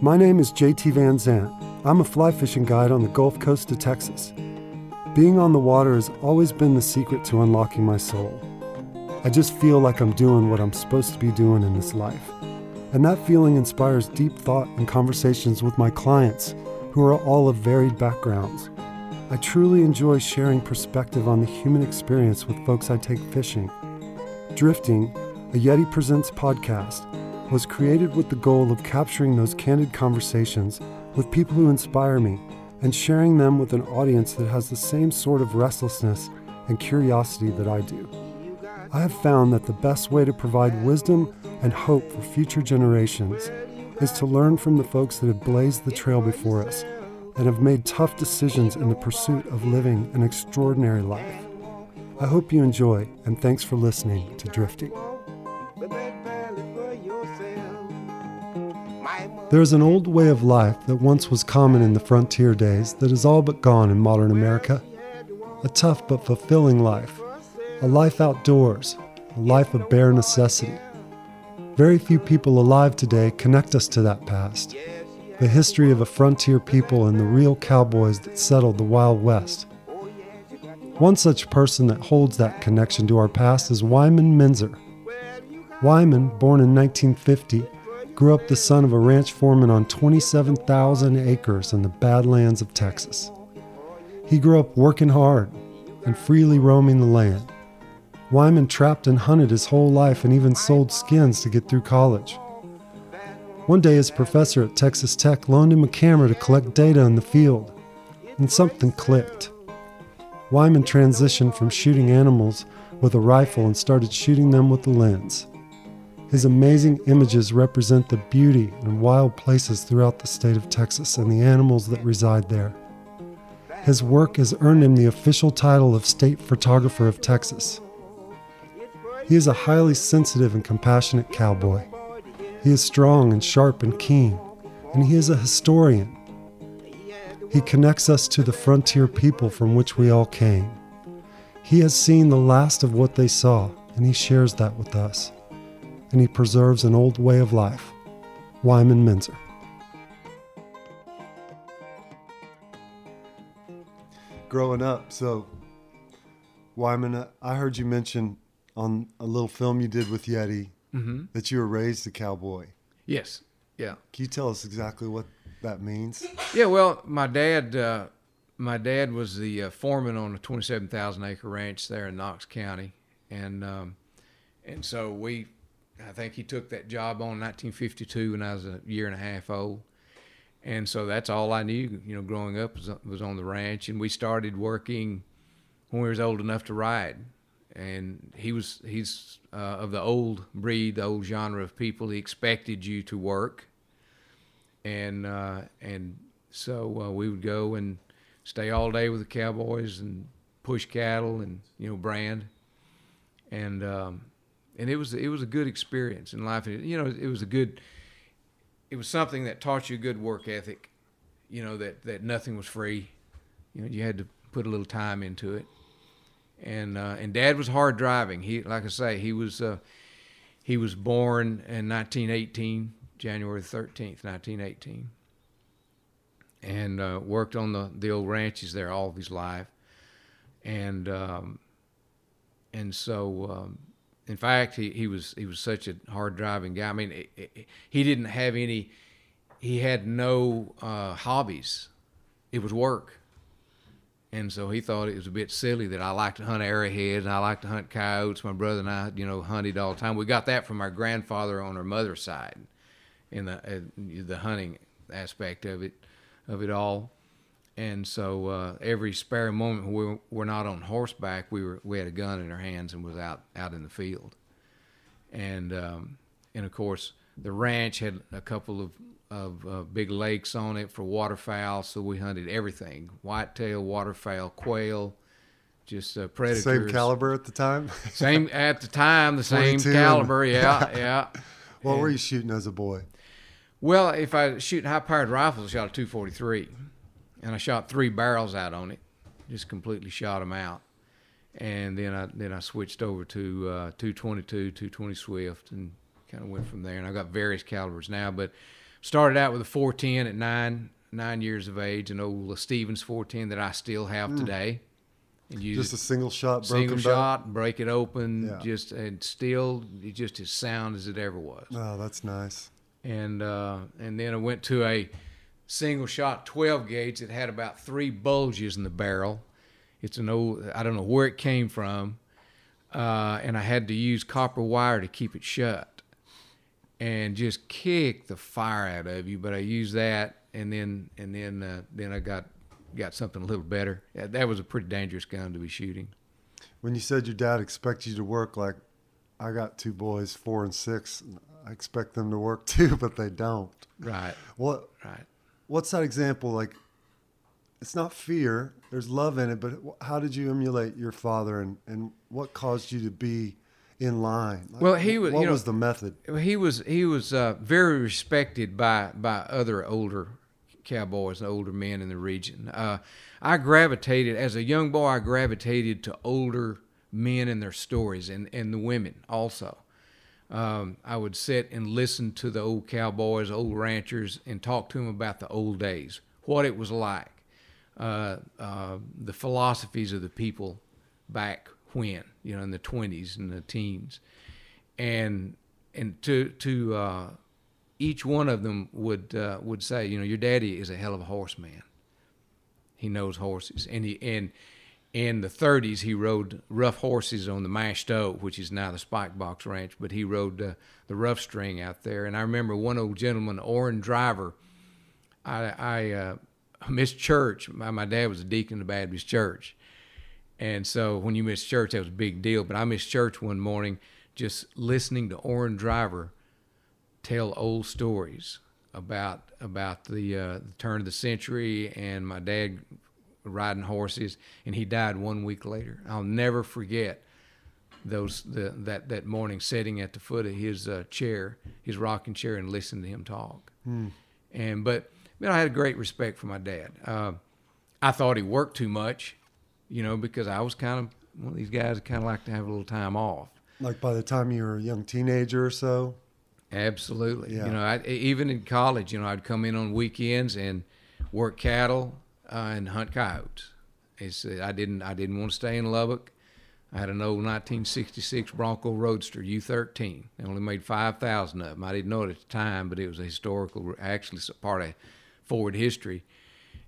My name is JT Van Zant. I'm a fly fishing guide on the Gulf Coast of Texas. Being on the water has always been the secret to unlocking my soul. I just feel like I'm doing what I'm supposed to be doing in this life. And that feeling inspires deep thought and conversations with my clients, who are all of varied backgrounds. I truly enjoy sharing perspective on the human experience with folks I take fishing. Drifting, a Yeti Presents podcast, was created with the goal of capturing those candid conversations with people who inspire me and sharing them with an audience that has the same sort of restlessness and curiosity that I do. I have found that the best way to provide wisdom and hope for future generations is to learn from the folks that have blazed the trail before us and have made tough decisions in the pursuit of living an extraordinary life. I hope you enjoy, and thanks for listening to Drifting. There is an old way of life that once was common in the frontier days that is all but gone in modern America. A tough but fulfilling life, a life outdoors, a life of bare necessity. Very few people alive today connect us to that past, the history of a frontier people and the real cowboys that settled the Wild West. One such person that holds that connection to our past is Wyman Meinzer. Wyman, born in 1950, grew up the son of a ranch foreman on 27,000 acres in the Badlands of Texas. He grew up working hard and freely roaming the land. Wyman trapped and hunted his whole life and even sold skins to get through college. One day, his professor at Texas Tech loaned him a camera to collect data in the field, and something clicked. Wyman transitioned from shooting animals with a rifle and started shooting them with the lens. His amazing images represent the beauty and wild places throughout the state of Texas and the animals that reside there. His work has earned him the official title of State Photographer of Texas. He is a highly sensitive and compassionate cowboy. He is strong and sharp and keen, and he is a historian. He connects us to the frontier people from which we all came. He has seen the last of what they saw, and he shares that with us and he preserves an old way of life. Wyman Meinzer. Growing up, so Wyman, I heard you mention on a little film you did with Yeti mm-hmm. that you were raised a cowboy. Yes. Yeah. Can you tell us exactly what that means? Yeah. Well, my dad, uh, my dad was the uh, foreman on a 27,000 acre ranch there in Knox County, and um, and so we I think he took that job on in 1952 when I was a year and a half old. And so that's all I knew, you know, growing up was, was on the ranch. And we started working when we was old enough to ride. And he was, he's uh, of the old breed, the old genre of people. He expected you to work. And, uh, and so uh, we would go and stay all day with the cowboys and push cattle and, you know, brand. And, um, and it was it was a good experience in life. You know, it was a good. It was something that taught you a good work ethic. You know that that nothing was free. You know, you had to put a little time into it. And uh, and Dad was hard driving. He, like I say, he was uh, he was born in 1918, January 13th, 1918, and uh, worked on the the old ranches there all of his life. And um, and so um, in fact, he, he was he was such a hard driving guy. I mean, it, it, he didn't have any. He had no uh, hobbies. It was work. And so he thought it was a bit silly that I like to hunt arrowheads and I like to hunt coyotes. My brother and I, you know, hunted all the time. We got that from our grandfather on our mother's side, in the uh, the hunting aspect of it, of it all and so uh, every spare moment we were not on horseback, we were we had a gun in our hands and was out out in the field, and um, and of course the ranch had a couple of of uh, big lakes on it for waterfowl, so we hunted everything: whitetail, waterfowl, quail, just uh, predators. Same caliber at the time. same at the time, the same caliber. Yeah, yeah. what and, were you shooting as a boy? Well, if I was shooting high powered rifles, I shot a 243 and I shot three barrels out on it, just completely shot them out. And then I then I switched over to uh, 222, 220 Swift, and kind of went from there. And I've got various calibers now, but started out with a 410 at nine nine years of age, an old Stevens 410 that I still have today. And use Just a single shot broken single shot, break it open, Yeah. just and still just as sound as it ever was. Oh, that's nice. And uh, and then I went to a single shot 12 gauge that had about three bulges in the barrel. It's an old I don't know where it came from, uh, and I had to use copper wire to keep it shut, and just kick the fire out of you. But I used that, and then and then uh, then I got got something a little better. That was a pretty dangerous gun to be shooting. When you said your dad expects you to work, like I got two boys, four and six. I expect them to work too, but they don't. Right, What right. What's that example like? It's not fear. There's love in it, but how did you emulate your father, and and what caused you to be in line? Like, Well, he was- What know- was the method? he was he was uh, very respected by by other older cowboys and older men in the region. Uh, I gravitated as a young boy. I gravitated to older men and their stories, and and the women also. Um, I would sit and listen to the old cowboys, old ranchers, and talk to them about the old days, what it was like, uh, uh, the philosophies of the people back when, you know, in the 20s and the teens and and to to uh, each one of them would uh, would say, you know, your daddy is a hell of a horseman. He knows horses, and he and in the 30s he rode rough horses on the Mashed Oak, which is now the Spike Box Ranch, but he rode uh, the rough string out there. And I remember one old gentleman, Orrin Driver. I I uh, missed church. My, my dad was a deacon in the Baptist church. And so when you miss church, that was a big deal. But I missed church one morning just listening to Orrin Driver tell old stories about about the, uh, the turn of the century and my dad riding horses. And he died one week later. I'll never forget those the, that that morning sitting at the foot of his uh, chair, his rocking chair, and listening to him talk. And but know, I had a great respect for my dad. Uh, I thought he worked too much, you know, because I was kind of one of these guys that kind of like to have a little time off. Like by the time you were a young teenager or so. Absolutely. Yeah. You know, I, even in college, you know, I'd come in on weekends and work cattle uh, and hunt coyotes. It's, I didn't I didn't want to stay in Lubbock. I had an old 1966 Bronco Roadster U13. They only made 5,000 of them. I didn't know it at the time, but it was a historical, actually it's a part of Ford history.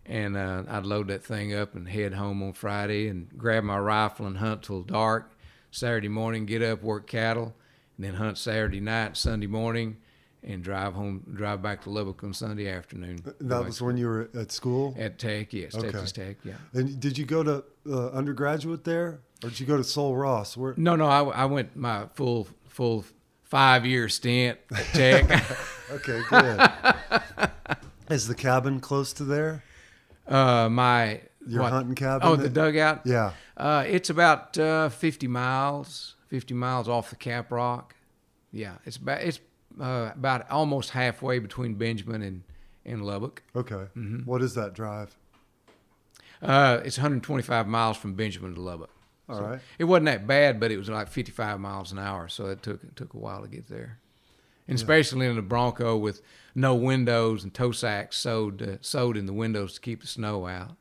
And uh, I'd load that thing up and head home on Friday and grab my rifle and hunt till dark. Saturday morning, get up, work cattle, and then hunt Saturday night, Sunday morning, and drive home, drive back to Lubbock on Sunday afternoon. That was when you were at school. at Tech, yes, Okay. Texas Tech, yeah. And did you go to uh, undergraduate there, or did you go to Sul Ross? Where? No, no, I, I went my full full five year stint at Tech. Okay, good. Is the cabin close to there? uh, my Your what? hunting cabin? Oh, the dugout. Yeah. Uh, it's about uh, 50 miles, 50 miles off the Cap Rock. Yeah, it's about it's uh, about almost halfway between Benjamin and and Lubbock. Okay. Mm-hmm. What is that drive? Uh, it's 125 miles from Benjamin to Lubbock. All right. It wasn't that bad, but it was like 55 miles an hour, so it took it took a while to get there. And especially in a Bronco with no windows and toe sacks sewed uh, sewed in the windows to keep the snow out.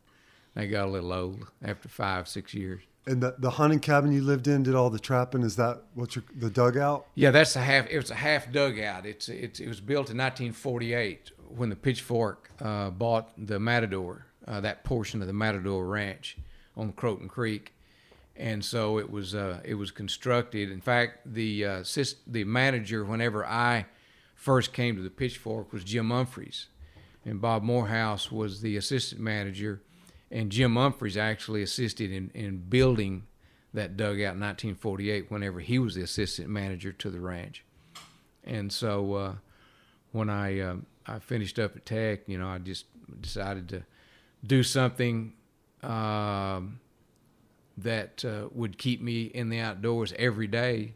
They got a little old after five six years. And the, the hunting cabin you lived in did all the trapping. Is that what your the dugout? Yeah, that's a half. It was a half dugout. It's it's it was built in 1948 when the Pitchfork uh, bought the Matador, uh, that portion of the Matador Ranch on Croton Creek, and so it was uh, it was constructed. In fact, the uh, sis- the manager whenever I first came to the Pitchfork was Jim Humphreys, and Bob Moorhouse was the assistant manager, and Jim Humphreys actually assisted in in building that dugout in 1948 whenever he was the assistant manager to the ranch. And so uh, when I um I finished up at Tech, you know, I just decided to do something um, that uh, would keep me in the outdoors every day.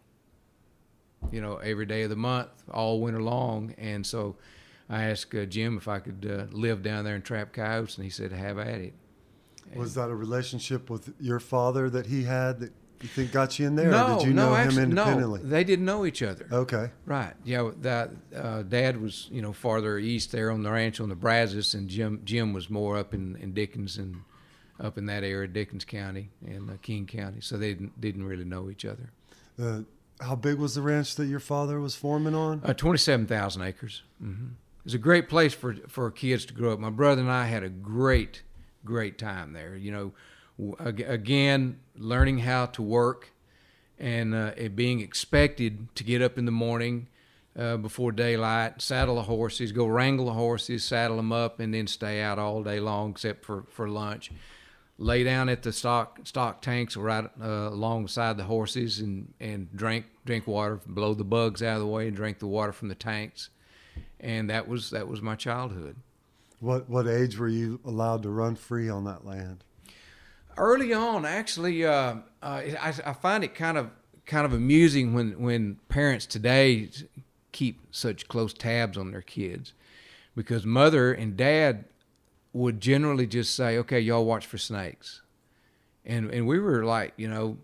You know, every day of the month, all winter long. And so I asked uh, Jim if I could uh, live down there and trap coyotes, and he said, "Have at it." Was that a relationship with your father that he had that You think got you in there? no, or did you no, know actually, him independently? no. They didn't know each other. Okay. Right. Yeah. That uh, Dad was, you know, farther east there on the ranch on the Brazos, and Jim Jim was more up in, in Dickens and up in that area, Dickens County and uh, King County. So they didn't, didn't really know each other. Uh, how big was the ranch that your father was foreman on? Uh, Twenty-seven thousand acres. hmm It's a great place for for kids to grow up. My brother and I had a great, great time there. You know, again, learning how to work, and uh, being expected to get up in the morning uh, before daylight, saddle the horses, go wrangle the horses, saddle them up, and then stay out all day long except for for lunch. Lay down at the stock stock tanks right uh, alongside the horses and and drink drink water, blow the bugs out of the way, and drink the water from the tanks. And that was that was my childhood. What what age were you allowed to run free on that land? early on, actually, uh, uh, I, I find it kind of kind of amusing when when parents today keep such close tabs on their kids, because mother and dad would generally just say, "Okay, y'all watch for snakes," and and we were like, you know.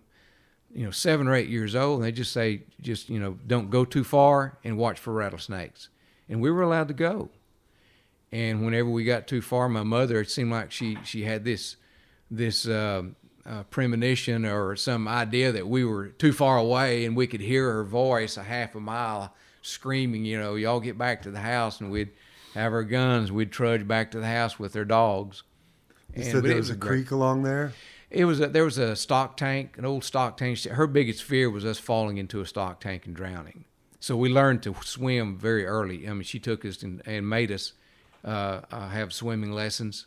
You know, seven or eight years old, and they just say, just you know, don't go too far and watch for rattlesnakes. And we were allowed to go. And whenever we got too far, my mother, it seemed like she she had this this uh, uh, premonition or some idea that we were too far away and we could hear her voice a half a mile screaming, you know, y'all get back to the house, and we'd have our guns. We'd trudge back to the house with their dogs. You And- said there was a great- creek along there. It was a, there was a stock tank, an old stock tank. Her biggest fear was us falling into a stock tank and drowning. So we learned to swim very early. I mean, she took us and, and made us uh, have swimming lessons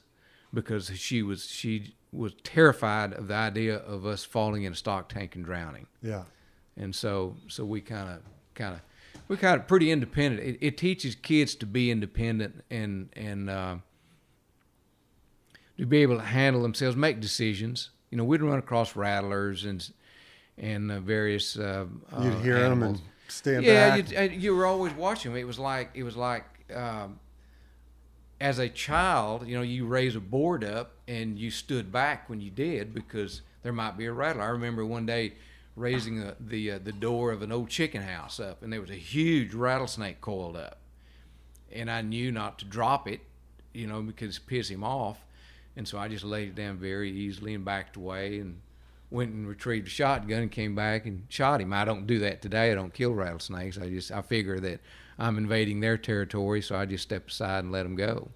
because she was she was terrified of the idea of us falling in a stock tank and drowning. Yeah. And so so we kind of kind of we kind of pretty independent. It, it teaches kids to be independent and and uh, to be able to handle themselves, make decisions. You know, we'd run across rattlers and and uh, various. Uh, You'd uh, hear them and stand yeah, back. you, uh, you were always watching them. It was like it was like um, as a child, you know, you raise a board up and you stood back when you did because there might be a rattler. I remember one day raising the the, uh, the door of an old chicken house up, and there was a huge rattlesnake coiled up, and I knew not to drop it, you know, because piss him off, and so I just laid it down very easily and backed away and went and retrieved a shotgun and came back and shot him. I don't do that today. I don't kill rattlesnakes. I just I figure that I'm invading their territory, so I just step aside and let them go.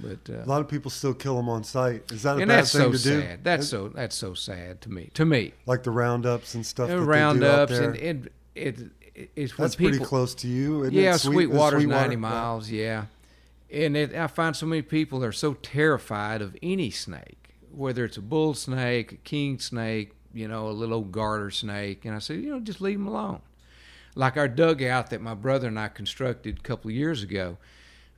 But uh, A lot of people still kill them on sight. Is that a and bad that's thing so to do? sad. That's so that's so sad to me. To me, like the roundups and stuff. That they do out roundups and it, it, it it's That's people pretty close to you. Yeah, it? Sweet- Sweetwater's Sweetwater? ninety miles. Yeah, and it, I find so many people are so terrified of any snake, whether it's a bull snake, a king snake, you know, a little old garter snake, and I say, you know, just leave them alone. Like our dugout that my brother and I constructed a couple of years ago,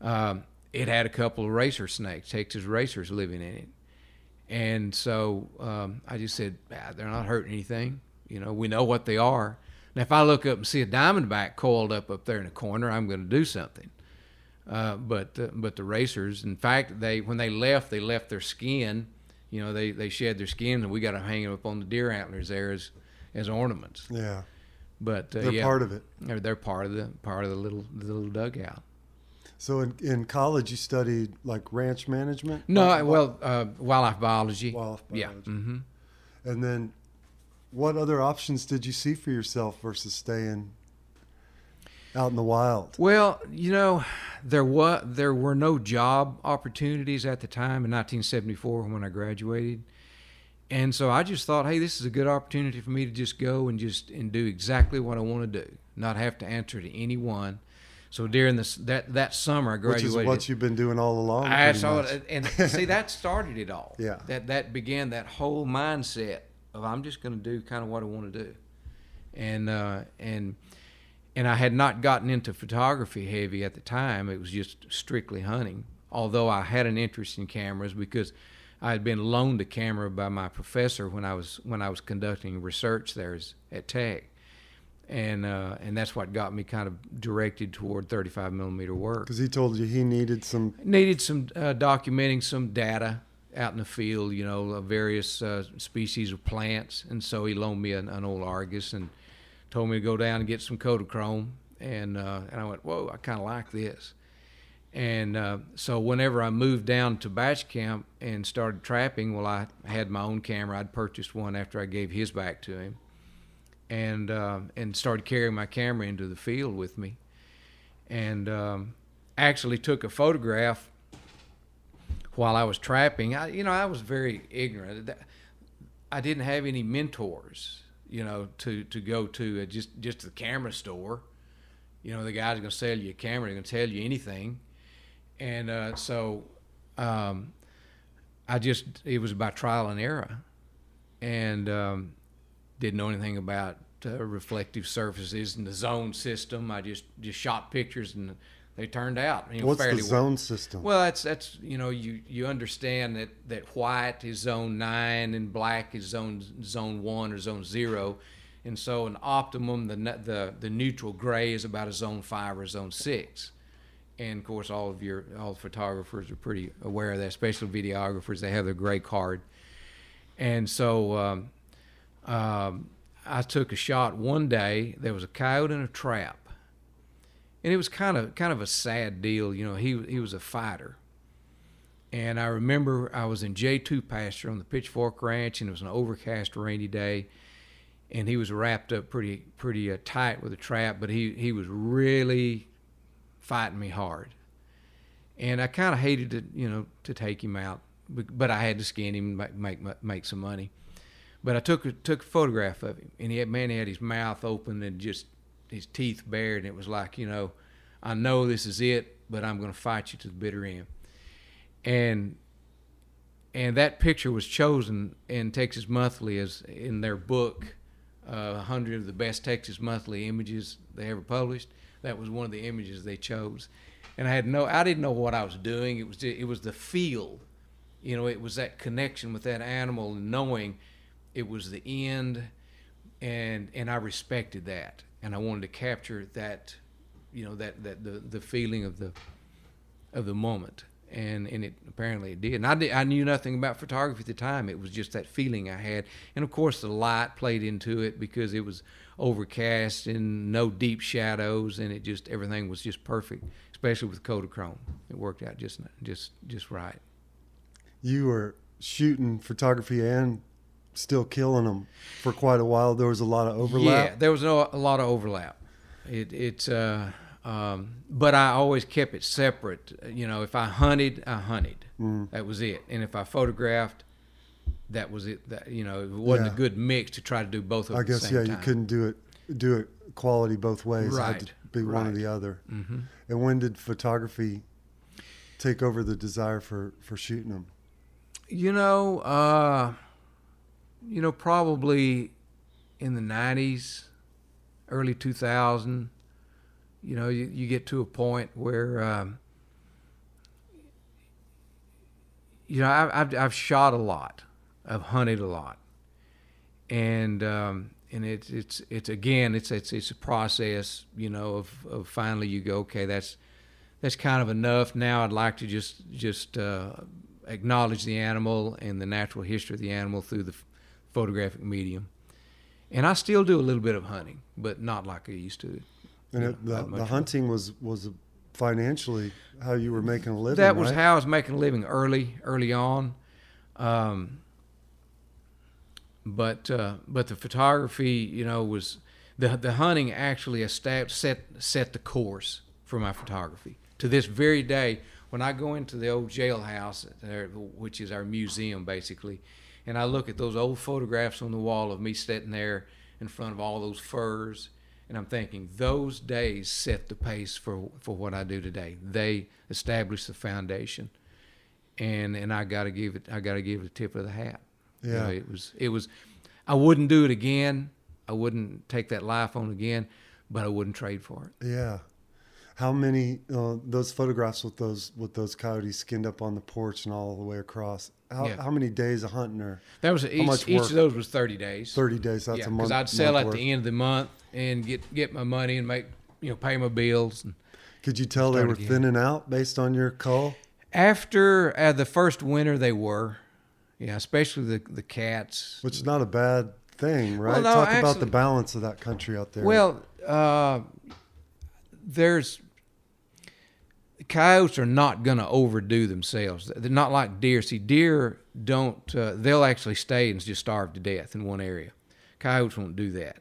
um, it had a couple of racer snakes, Texas racers living in it. And so um, I just said, ah, they're not hurting anything. You know, we know what they are. Now, if I look up and see a diamondback coiled up up there in a corner, I'm going to do something. Uh, but uh, but the racers, in fact, they when they left, they left their skin. You know, they, they shed their skin, and we got to hang them up on the deer antlers there as as ornaments. Yeah, But uh, they're yeah, part of it. they're, they're part of the part of the little the little dugout. So in, in college, you studied like ranch management. No, Like, well, uh, wildlife biology. Wildlife Yeah. biology. hmm And then, what other options did you see for yourself versus staying out in the wild? Well, you know, there was there were no job opportunities at the time in 1974 when I graduated, and so I just thought, hey, this is a good opportunity for me to just go and just and do exactly what I want to do, not have to answer to anyone. So during this that that summer, I graduated. Which is what you've been doing all along. I saw much. it, and see that started it all. Yeah. That that began that whole mindset of I'm just going to do kind of what I want to do, and uh, and and I had not gotten into photography heavy at the time. It was just strictly hunting. Although I had an interest in cameras because I had been loaned a camera by my professor when I was when I was conducting research there at Tech, and uh, and that's what got me kind of directed toward 35 millimeter work. Because he told you he needed some. needed some uh, documenting some data out in the field, you know, of various uh, species of plants, and so he loaned me an, an, old Argus and told me to go down and get some Kodachrome, and uh, and I went, whoa, I kind of like this, and uh, so whenever I moved down to Batch Camp and started trapping, well, I had my own camera. I'd purchased one after I gave his back to him, and uh, and started carrying my camera into the field with me, and um, actually took a photograph while I was trapping. I, you know, I was very ignorant. I didn't have any mentors, you know, to to go to just just the camera store. You know, the guy's to sell you a camera. They're going to tell you anything and uh, so um, I just it was about trial and error, and um, didn't know anything about uh, reflective surfaces and the zone system. I just just shot pictures and they turned out. You know, What's the zone well. system? Well, that's that's you know you you understand that that white is zone nine and black is zone zone one or zone zero, and so an optimum the the the neutral gray is about a zone five or zone six and of course all of your all photographers are pretty aware of that especially videographers. They have their gray card. And so um, um, i took a shot one day. There was a coyote in a trap. And it was kind of kind of a sad deal. You know he he was a fighter. And i remember i was in j2 pasture on the pitchfork ranch and it was an overcast rainy day. And he was wrapped up pretty pretty uh, tight with a trap but he he was really fighting me hard. And I kind of hated to, you know, to take him out, but I had to skin him and make make, make some money. But I took a, took a photograph of him, and he had man he had his mouth open and just his teeth bared, and it was like, you know, I know this is it, but I'm going to fight you to the bitter end. And and that picture was chosen in Texas Monthly as in their book, uh, 100 of the best Texas Monthly images they ever published that was one of the images they chose. And i had no i didn't know what i was doing. It was it was the feel. You know it was that connection with that animal and knowing it was the end. And and i respected that. And i wanted to capture that you know that that the the feeling of the of the moment. And and it apparently it did. And I did, I knew nothing about photography at the time. It was just that feeling I had, and of course the light played into it because it was overcast and no deep shadows, and it just everything was just perfect, especially with Kodachrome. It worked out just just just right. You were shooting photography and still killing them for quite a while. There was a lot of overlap. Yeah, there was no, a lot of overlap. It it's. Uh, um, but I always kept it separate. You know, if I hunted, I hunted. Mm. That was it. And if I photographed, that was it. That, you know, it wasn't yeah. a good mix to try to do both of them. I guess yeah, time. you couldn't do it do it quality both ways. Right. It had to be right. one or the other. Mm-hmm. And when did photography take over the desire for for shooting them? You know, uh, you know, probably in the '90s, early 2000 you know, you, you get to a point where, um, you know, I, I've, I've shot a lot, I've hunted a lot, and um, and it's it's it's again it's it's it's a process, you know, of, of finally you go okay that's that's kind of enough. Now I'd like to just just uh, acknowledge the animal and the natural history of the animal through the photographic medium. And I still do a little bit of hunting, but not like I used to. And it, the, the hunting was was financially how you were making a living. That was right? how I was making a living early early on. Um, but uh, but the photography, you know, was the the hunting actually established, set set the course for my photography. To this very day, when I go into the old jailhouse, there, which is our museum basically, and I look at those old photographs on the wall of me sitting there in front of all those furs and I'm thinking those days set the pace for for what I do today. They established the foundation, and and I got to give it I got to give it a tip of the hat. Yeah, you know, it was it was. I wouldn't do it again. I wouldn't take that life on again, but I wouldn't trade for it. Yeah. How many uh, those photographs with those with those coyotes skinned up on the porch and all the way across? How, yeah. how many days of hunting or that was each, each of those was 30 days 30 days that's yeah, a month because i'd sell at the end of the month and get get my money and make you know pay my bills and could you tell they were again. thinning out based on your call after uh, the first winter they were Yeah, especially the the cats. which is not a bad thing, right? no, Talk about the balance of that country out there. Well, uh, there's coyotes are not going to overdo themselves. They're not like deer. See, deer don't. Uh, they'll actually stay and just starve to death in one area. Coyotes won't do that.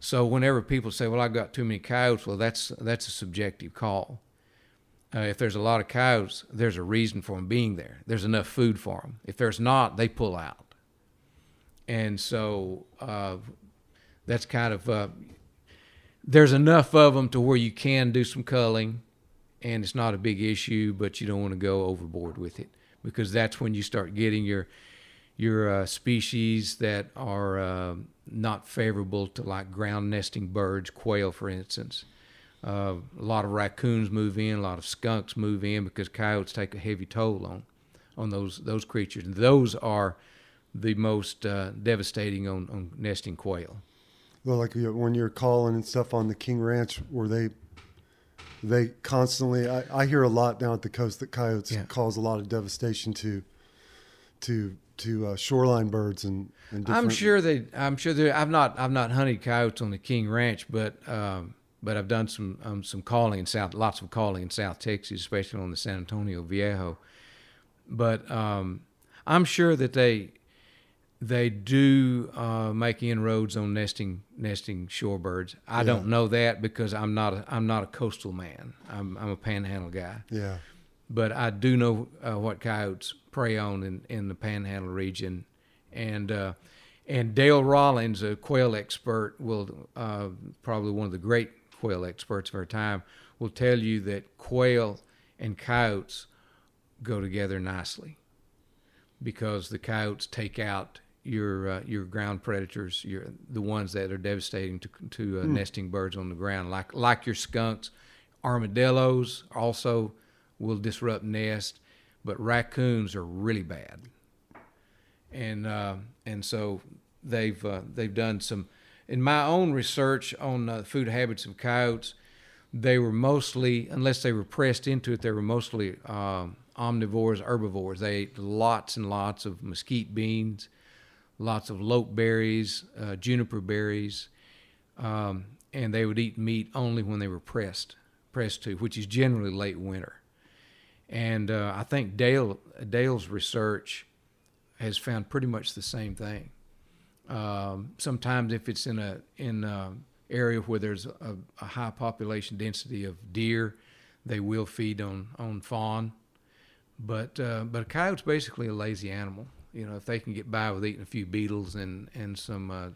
So whenever people say, "Well, I've got too many coyotes," well, that's that's a subjective call. Uh, if there's a lot of cows, there's a reason for them being there. There's enough food for them. If there's not, they pull out. And so uh, that's kind of uh, there's enough of them to where you can do some culling, and it's not a big issue. But you don't want to go overboard with it because that's when you start getting your your uh, species that are uh, not favorable to like ground nesting birds, quail, for instance. Uh, a lot of raccoons move in, a lot of skunks move in because coyotes take a heavy toll on on those those creatures. And those are the most uh, devastating on, on nesting quail. Well, like when you're calling and stuff on the King Ranch, were they they constantly? I, I hear a lot down at the coast that coyotes Yeah. cause a lot of devastation to to to uh, shoreline birds and. and I'm sure they. I'm sure they. I've not. I've not hunted coyotes on the King Ranch, but um, but I've done some um, some calling in South. Lots of calling in South Texas, especially on the San Antonio Viejo. But um, I'm sure that they they do uh, make inroads on nesting nesting shorebirds. I Yeah. don't know that because I'm not a I'm not a coastal man. I'm I'm a panhandle guy Yeah. but I do know uh, what coyotes prey on in, in the Panhandle region, and uh, and Dale Rollins, a quail expert, will uh, probably one of the great quail experts of our time, will tell you that quail and coyotes go together nicely because the coyotes take out your uh, your ground predators, your the ones that are devastating to to uh, nesting birds on the ground, like like your skunks, armadillos also will disrupt nests, but raccoons are really bad. And uh, and so they've uh, they've done some in my own research on uh, food habits of coyotes. They were mostly, unless they were pressed into it, they were mostly um, omnivores, herbivores. They ate lots and lots of mesquite beans, lots of lote berries, uh, juniper berries, um, and they would eat meat only when they were pressed, pressed to, which is generally late winter. And uh, I think Dale Dale's research has found pretty much the same thing. Um, sometimes, if it's in a in a area where there's a, a high population density of deer, they will feed on on fawn. But uh, but a coyote's basically a lazy animal. You know, if they can get by with eating a few beetles and and some uh,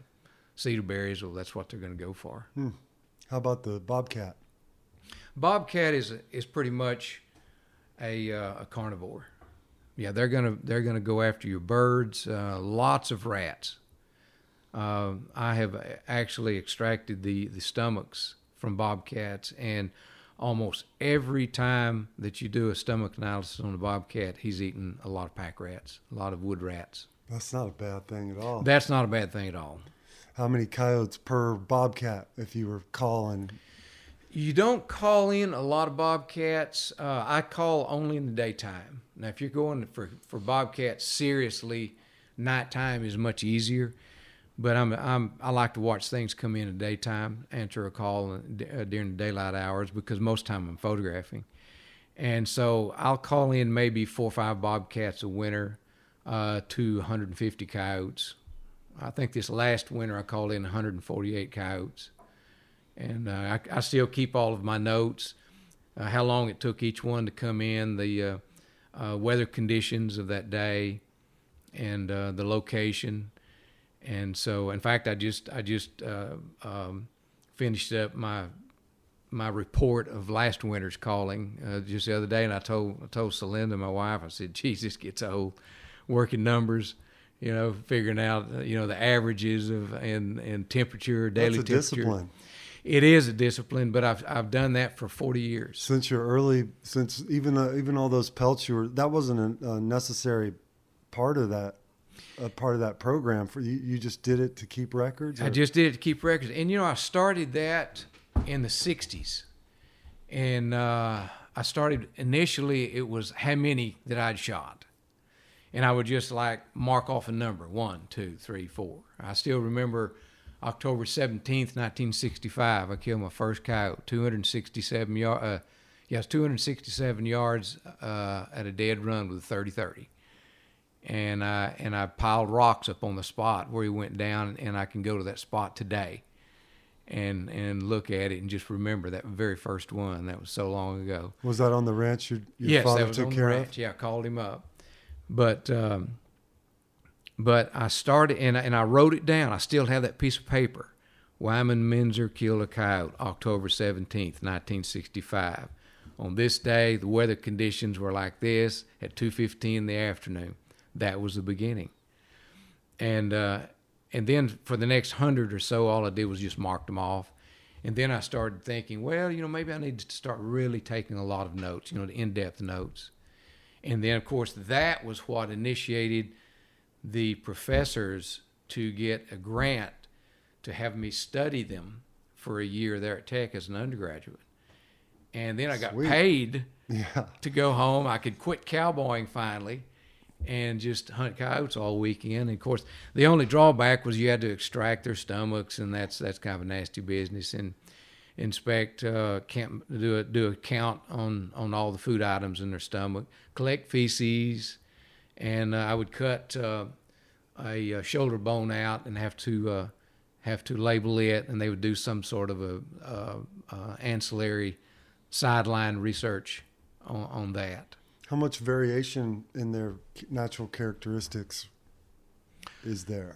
cedar berries, well, that's what they're going to go for. How about the bobcat? Bobcat is is pretty much a uh, a carnivore. Yeah, they're gonna they're gonna go after your birds. Uh, lots of rats. Uh, I have actually extracted the the stomachs from bobcats, and almost every time that you do a stomach analysis on a bobcat, he's eaten a lot of pack rats, a lot of wood rats. That's not a bad thing at all. That's not a bad thing at all. How many coyotes per bobcat if you were calling? You don't call in a lot of bobcats. Uh, I call only in the daytime. Now, if you're going for for bobcats seriously, nighttime is much easier. But I'm I'm I like to watch things come in the daytime, answer a call uh, during the daylight hours because most time I'm photographing, and so I'll call in maybe four or five bobcats a winter, uh, to 150 coyotes. I think this last winter I called in 148 coyotes and uh, I, I still keep all of my notes, uh, how long it took each one to come in, the uh, uh, weather conditions of that day, and uh, the location. And so, in fact, I just I just uh, um, finished up my my report of last winter's calling uh, just the other day, and I told I told Celinda, my wife, I said, jesus gets old, working numbers." You know, figuring out uh, you know the averages of and and temperature, daily That's a temperature. discipline. It is a discipline, but I've I've done that for forty years. Since your early, since even uh, even all those pelts you were, that wasn't a, a necessary part of that, a part of that program for you. You just did it to keep records. I just did it to keep records, and you know I started that in the '60s, and uh, I started initially it was how many that I'd shot, and I would just like mark off a number one, two, three, four. I still remember October 17th, 1965. I killed my first coyote, 267 yards. Uh, yes, 267 yards uh, at a dead run with a 30-30. And I and I piled rocks up on the spot where he went down, and I can go to that spot today, and and look at it and just remember that very first one. That was so long ago. Was that on the ranch your, your yes, father that was took on the care ranch. Yeah, I called him up, but um, but I started and I, and I wrote it down. I still have that piece of paper. Wyman Meinzer killed a coyote October 17th, 1965. On this day, the weather conditions were like this at 2:15 in the afternoon. That was the beginning. And uh, and then for the next hundred or so, all I did was just mark them off. And then I started thinking, well, you know, maybe I need to start really taking a lot of notes, you know, the in-depth notes. And then, of course, that was what initiated the professors to get a grant to have me study them for a year there at Tech as an undergraduate. And then I got Sweet. paid Yeah. to go home. I could quit cowboying finally and just hunt coyotes all weekend. And of course, the only drawback was you had to extract their stomachs, and that's that's kind of a nasty business. And inspect, uh, camp, do a do a count on on all the food items in their stomach, collect feces, and uh, I would cut uh, a, uh shoulder bone out and have to uh, have to label it, and they would do some sort of a uh, ancillary sideline research on, on that. How much variation in their natural characteristics is there?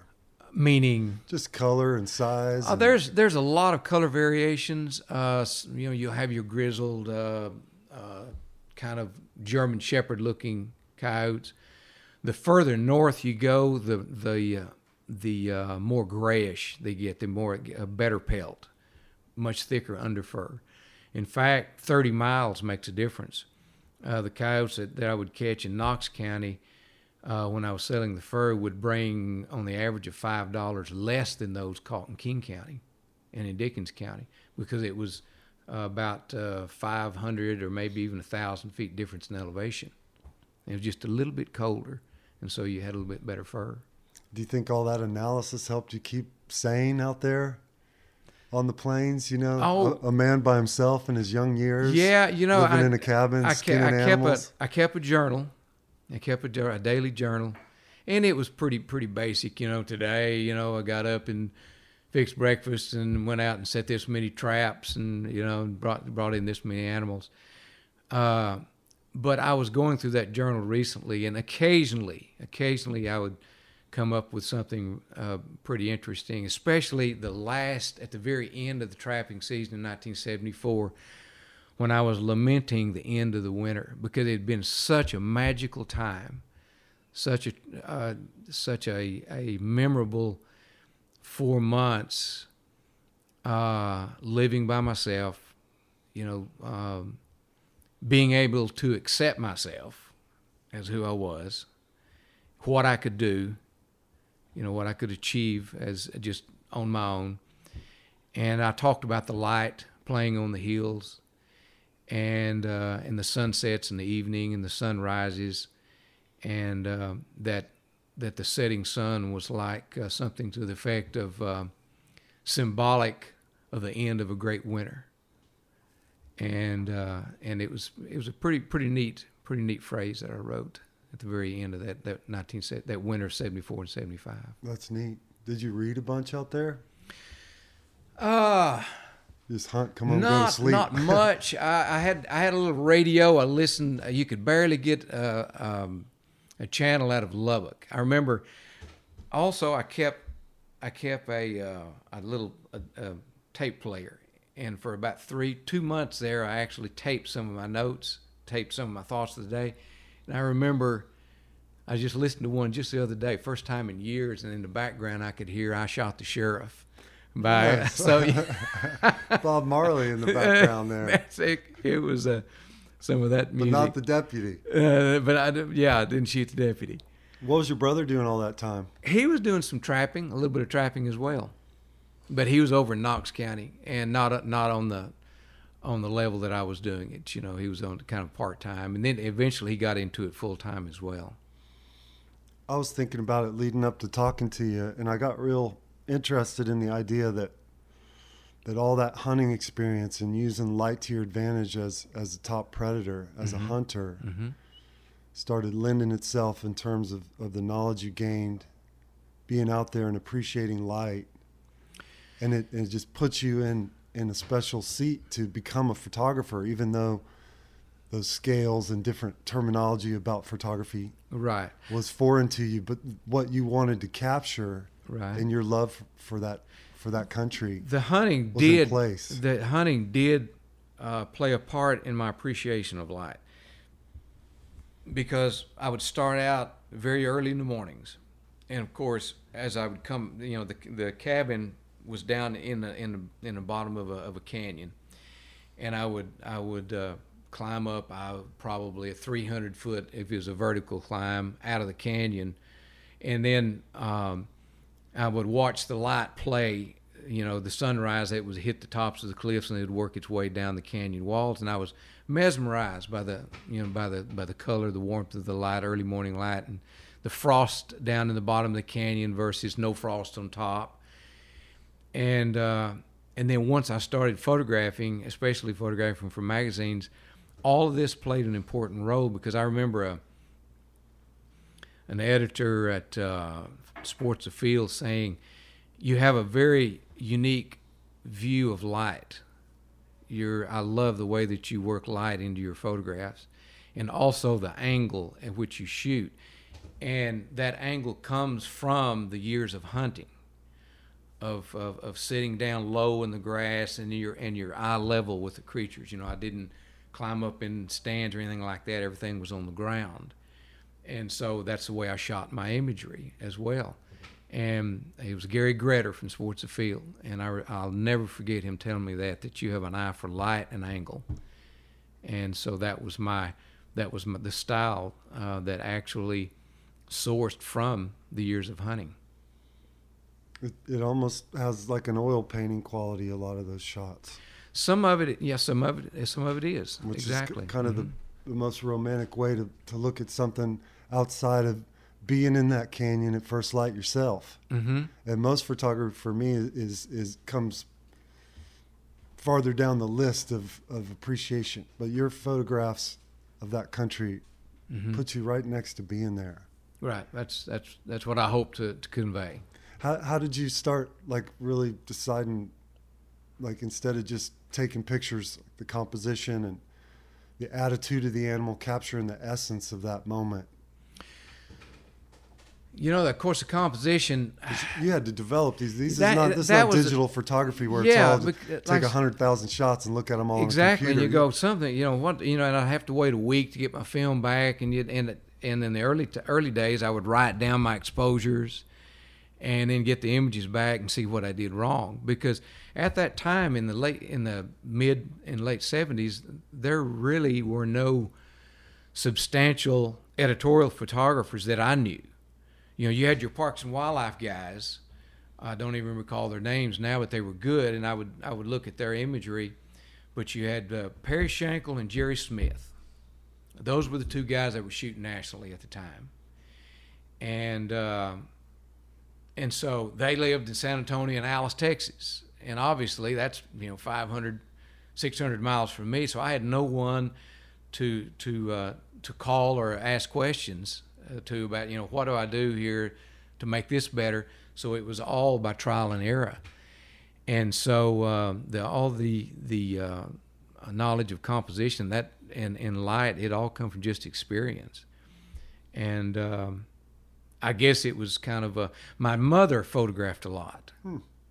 Meaning, Just color and size. uh, and- there's there's a lot of color variations. Uh, you know, you'll have your grizzled, uh, uh, kind of German Shepherd looking coyotes. The further north you go, the the uh, the uh, more grayish they get, the more a better pelt, much thicker underfur. In fact, 30 miles makes a difference. Uh, the coyotes that, that I would catch in Knox County uh, when I was selling the fur would bring on the average of five dollars less than those caught in King County and in Dickens County because it was uh, about uh, 500 or maybe even a thousand feet difference in elevation. It was just a little bit colder, and so you had a little bit better fur. Do you think all that analysis helped you keep sane out there on the plains? You know, Oh. a, a man by himself in his young years. Yeah, you know, living I, in a cabin, I, skinning I kept animals. a I kept a journal. I kept a, a daily journal, and it was pretty pretty basic. You know, today, you know, I got up and fixed breakfast and went out and set this many traps and you know brought brought in this many animals. Uh, but I was going through that journal recently, and occasionally, occasionally I would come up with something uh, pretty interesting, especially the last at the very end of the trapping season in 1974 when I was lamenting the end of the winter because it had been such a magical time, such a uh, such a, a memorable four months uh, living by myself, you know, um, being able to accept myself as who I was, what I could do, you know, what I could achieve as just on my own. And I talked about the light playing on the hills and uh, and the sunsets in the evening and the sunrises, and uh, that that the setting sun was like uh, something to the effect of uh, symbolic of the end of a great winter. And uh, and it was it was a pretty pretty neat pretty neat phrase that I wrote at the very end of that that nineteen that winter seventy four and seventy five. That's neat. Did you read a bunch out there? Uh Just hunt, come go to not sleep. not much. I, I had I had a little radio. I listened. uh, You could barely get uh, um, a channel out of Lubbock. I remember. Also, I kept I kept a uh, a little a, a tape player, and for about three two months there, I actually taped some of my notes, taped some of my thoughts of the day, and I remember. I just listened to one just the other day, first time in years, and in the background I could hear "I shot the sheriff." By Yes. so Bob Marley in the background there, That's it. It was uh, some of that but not the deputy. uh, but I, yeah, I didn't shoot the deputy. What was your brother doing all that time? He was doing some trapping, a little bit of trapping as well, but he was over in Knox County and not not on the on the level that I was doing it. You know, he was on kind of part time, and then eventually he got into it full time as well. I was thinking about it leading up to talking to you, and I got real interested in the idea that that all that hunting experience and using light to your advantage as as a top predator, as Mm-hmm. a hunter, Mm-hmm. started lending itself in terms of, of the knowledge you gained, being out there and appreciating light. And it, it just puts you in, in a special seat to become a photographer, even though those scales and different terminology about photography Right. was foreign to you, but what you wanted to capture Right. and your love for that for that country. the hunting did place. the hunting did uh, play a part in my appreciation of light because I would start out very early in the mornings, and of course, as I would come, you know, the the cabin was down in the in the in the bottom of a of a canyon, and I would I would uh, climb up. I probably a 300 foot if it was a vertical climb out of the canyon, and then. Um, I would watch the light play. You know, the sunrise. It would hit the tops of the cliffs and it would work its way down the canyon walls. And I was mesmerized by the, you know, by the by the color, the warmth of the light, early morning light, and the frost down in the bottom of the canyon versus no frost on top. And uh, and then once I started photographing, especially photographing for magazines, all of this played an important role because I remember a an editor at uh, Sports Afield saying, "You have a very unique view of light. I love the way that you work light into your photographs, and also the angle at which you shoot, and that angle comes from the years of hunting." Of, of, of sitting down low in the grass and your and your eye level with the creatures. You know, I didn't climb up in stands or anything like that. Everything was on the ground and so that's the way I shot my imagery as well. And it was Gary Gretter from Sports Afield, and I, will never forget him telling me that that you have an eye for light and angle, and so that was my that was my, the style uh, that actually sourced from the years of hunting. It, it almost has like an oil painting quality. A lot of those shots, Some of it, yeah, some of it, some of it is which exactly is kind of Mhm. the, the most romantic way to, to look at something outside of being in that canyon at first light yourself. Mhm. And most photography for me is is comes farther down the list of, of appreciation. But your photographs of that country Mhm. put you right next to being there. right. That's that's that's what I hope to, to convey. How how did you start like really deciding like instead of just taking pictures, the composition and the attitude of the animal, capturing the essence of that moment? You know, of course, the composition. You had to develop these. These That- is not this is not was a- digital photography where Yeah, it's all bec- just uh, like take I a s- hundred thousand shots and look at them all exactly and you go something you know what you know and i have to wait a week to get my film back and you and and in the early early days i would write down my exposures and then get the images back and see what i did wrong because at that time in the late in the mid and late 70s there really were no substantial editorial photographers that i knew you know you had your parks and wildlife guys I don't even recall their names now, but they were good, and I would I would look at their imagery. But you had uh, Perry Shankle and Jerry Smith. Those were the two guys that were shooting nationally at the time, and uh, and so they lived in San Antonio and Alice, Texas, and obviously that's you know 500, 600 miles from me. So I had no one to to uh, to call or ask questions uh, to about you know what do I do here to make this better. So it was all by trial and error, and so uh, the all the the uh, knowledge of composition that and, and light it all come from just experience, and um, I guess it was kind of a my mother photographed a lot,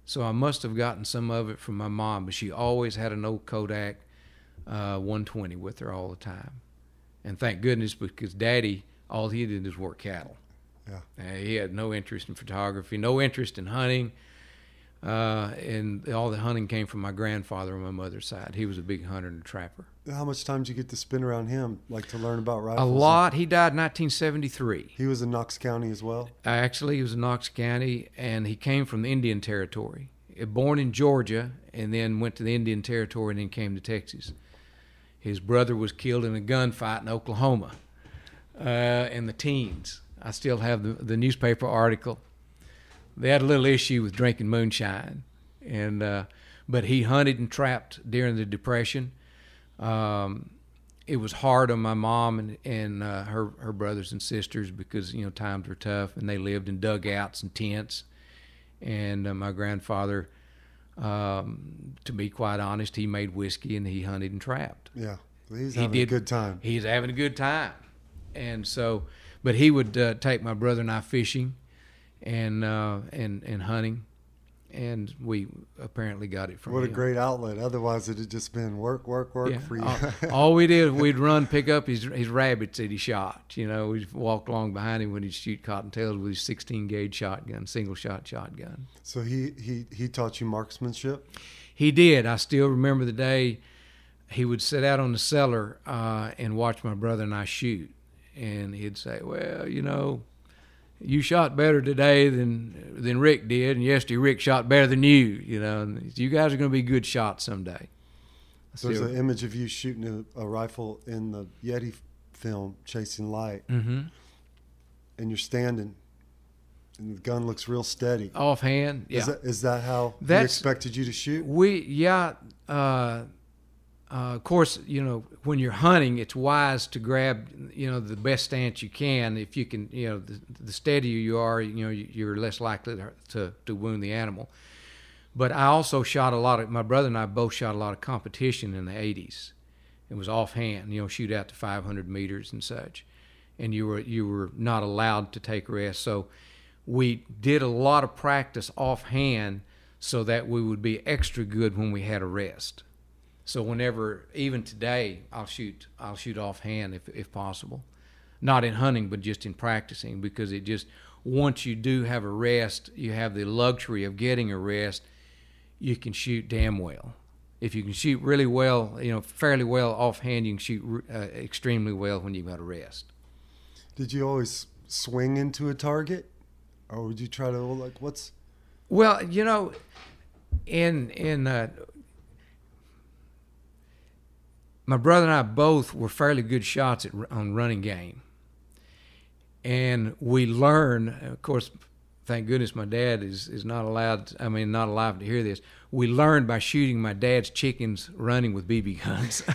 so I must have gotten some of it from my mom, but she always had an old Kodak uh, 120 with her all the time, and thank goodness because Daddy all he did was work cattle. Yeah. Uh, he had no interest in photography, no interest in hunting. Uh, and all the hunting came from my grandfather on my mother's side. He was a big hunter and a trapper. How much time did you get to spend around him, like to learn about rifles? A lot. He died in 1973. He was in Knox County as well. Actually, he was in Knox County, and he came from the Indian Territory. Born in Georgia, and then went to the Indian Territory, and then came to Texas. His brother was killed in a gunfight in Oklahoma uh, in the teens, I still have the, the newspaper article. They had a little issue with drinking moonshine, and uh, but he hunted and trapped during the Depression. Um, it was hard on my mom and, and uh, her her brothers and sisters because you know times were tough and they lived in dugouts and tents. And uh, my grandfather, um, to be quite honest, he made whiskey and he hunted and trapped. Yeah, he's He having a did- good time. He's having a good time, and so, but he would uh, take my brother and I fishing, and uh, and and hunting, and we apparently got it from What a great outlet. Otherwise, it had just been work, work, work Yeah. for you. All, all we did, we'd run, pick up his his rabbits that he shot. You know, we'd walk along behind him when he'd shoot cottontails with his 16 gauge shotgun, single shot shotgun. so he, he, he taught you marksmanship? He did. I still remember the day he would sit out on the cellar uh, and watch my brother and I shoot, and he'd say, "Well, you know." You shot better today than than Rick did, and yesterday Rick shot better than you. You know, and you guys are going to be good shots someday. There's Still- an image of you shooting a, a rifle in the Yeti film, Chasing Light, Mhm. and you're standing, and the gun looks real steady. offhand. Yeah, Is, that, is that how he That's- expected you to shoot? We yeah. Uh, uh, of course, you know when you're hunting, it's wise to grab you know the best stance you can. If you can, you know, the, the steadier you are, you know, you're less likely to, to wound the animal. But I also shot a lot of. My brother and I both shot a lot of competition in the '80s. It was offhand, you know, shoot out to 500 meters and such, and you were you were not allowed to take rest. So we did a lot of practice offhand so that we would be extra good when we had a rest. So whenever, even today, I'll shoot I'll shoot offhand if if possible, not in hunting but just in practicing because it just once you do have a rest, you have the luxury of getting a rest. You can shoot damn well. If you can shoot really well, you know, fairly well offhand, you can shoot uh, extremely well when you've got a rest. Did you always swing into a target, or would you try to like what's? Well, you know, in in uh, my brother and I both were fairly good shots at, on running game, and we learned, Of course, thank goodness my dad is is not allowed. I mean, not alive to hear this. We learned by shooting my dad's chickens running with BB guns.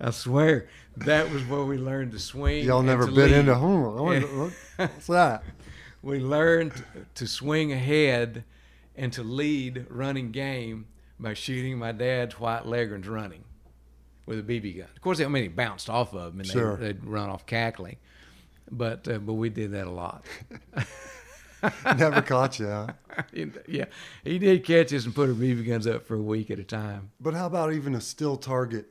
I swear that was where we learned to swing. Y'all never bit lead. into home. I wonder, what- What's that? we learned to swing ahead and to lead running game by shooting my dad's white leghorns running with a BB gun. Of course, I mean, he bounced off of them and Sure. they, they'd run off cackling. But uh, but we did that a lot. Never caught you. Huh? yeah, he did catch us and put our BB guns up for a week at a time. But how about even a still target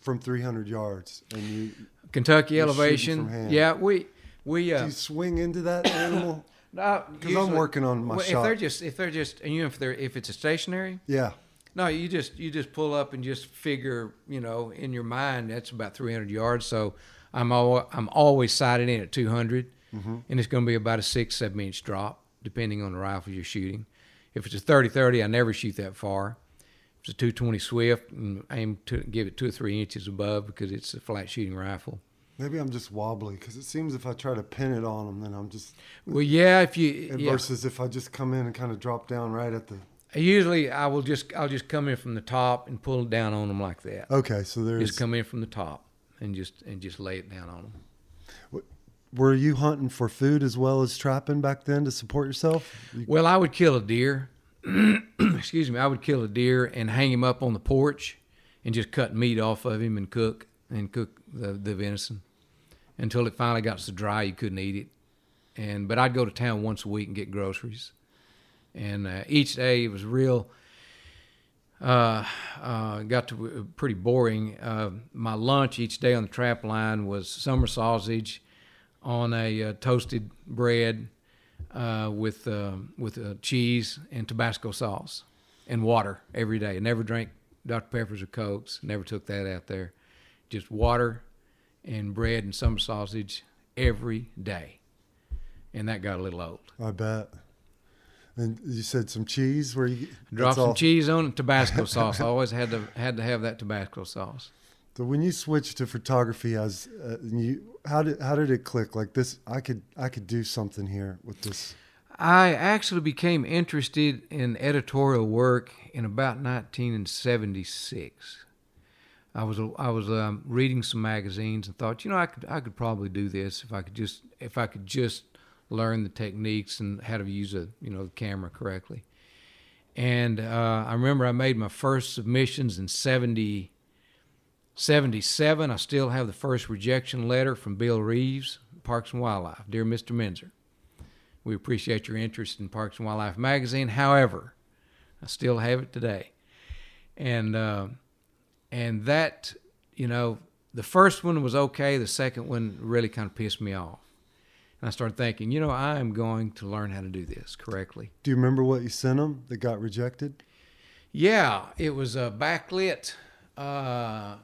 from 300 yards, and you Kentucky elevation. Yeah, we we do uh, you swing into that animal? Because I'm working on my well, shot. If they're just if they're just and you know if they're if it's a stationary, Yeah. No, you just you just pull up and just figure, you know, in your mind that's about 300 yards. So I'm al- I'm always sighted in at 200, mm-hmm. and it's going to be about a six seven inch drop depending on the rifle you're shooting. If it's a 30-30, I never shoot that far. If it's a 220 Swift, and aim to give it two or three inches above because it's a flat shooting rifle. Maybe I'm just wobbly because it seems if I try to pin it on them, then I'm just. Well, yeah, if you yeah. Versus if I just come in and kind of drop down right at the. usually I will just I'll just come in from the top and pull it down on them like that. Okay, so there's. Just come in from the top and just and just lay it down on them. Were you hunting for food as well as trapping back then to support yourself? You- Well, I would kill a deer. Excuse me. I would kill a deer and hang him up on the porch and just cut meat off of him and cook and cook the, the venison until it finally got so dry you couldn't eat it. And but I'd go to town once a week and get groceries. And uh, each day it was real. Uh, uh, got to be pretty boring. Uh, my lunch each day on the trap line was summer sausage on a uh, toasted bread uh, with uh, with uh, cheese and Tabasco sauce and water every day. I never drank Dr Peppers or Cokes. Never took that out there. Just water and bread and summer sausage every day, and that got a little old. I bet. And you said some cheese where you Drop some all- cheese on it, Tabasco sauce. I always had to had to have that Tabasco sauce. So when you switched to photography, as uh, you, how did how did it click? Like this, I could I could do something here with this. I actually became interested in editorial work in about 1976. I was I was um, reading some magazines and thought, you know, I could I could probably do this if I could just if I could just learn the techniques and how to use a you know the camera correctly. And uh, I remember I made my first submissions in 70, 77. I still have the first rejection letter from Bill Reeves, Parks and Wildlife. Dear Mr. Meinzer, we appreciate your interest in Parks and Wildlife magazine. However, I still have it today. And uh, and that, you know, the first one was okay. The second one really kind of pissed me off. And I started thinking, you know, I am going to learn how to do this correctly. Do you remember what you sent them that got rejected? Yeah, it was a backlit. Uh,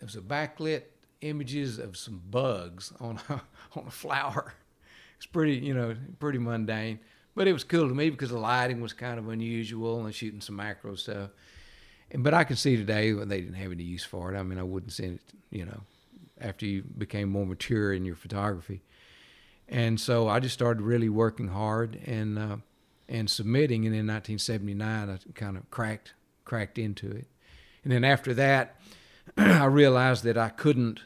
it was a backlit images of some bugs on a, on a flower. It's pretty, you know, pretty mundane, but it was cool to me because the lighting was kind of unusual and shooting some macro stuff. But I can see today they didn't have any use for it. I mean, I wouldn't send it, you know, after you became more mature in your photography. And so I just started really working hard and uh, and submitting. And in 1979, I kind of cracked cracked into it. And then after that, I realized that I couldn't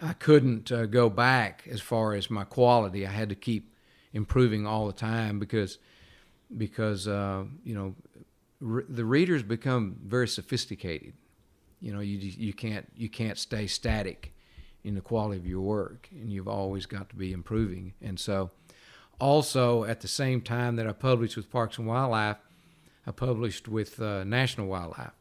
I couldn't uh, go back as far as my quality. I had to keep improving all the time because because uh, you know re- the readers become very sophisticated. You know, you you can't you can't stay static in the quality of your work, and you've always got to be improving. And so, also at the same time that I published with Parks and Wildlife, I published with uh, National Wildlife,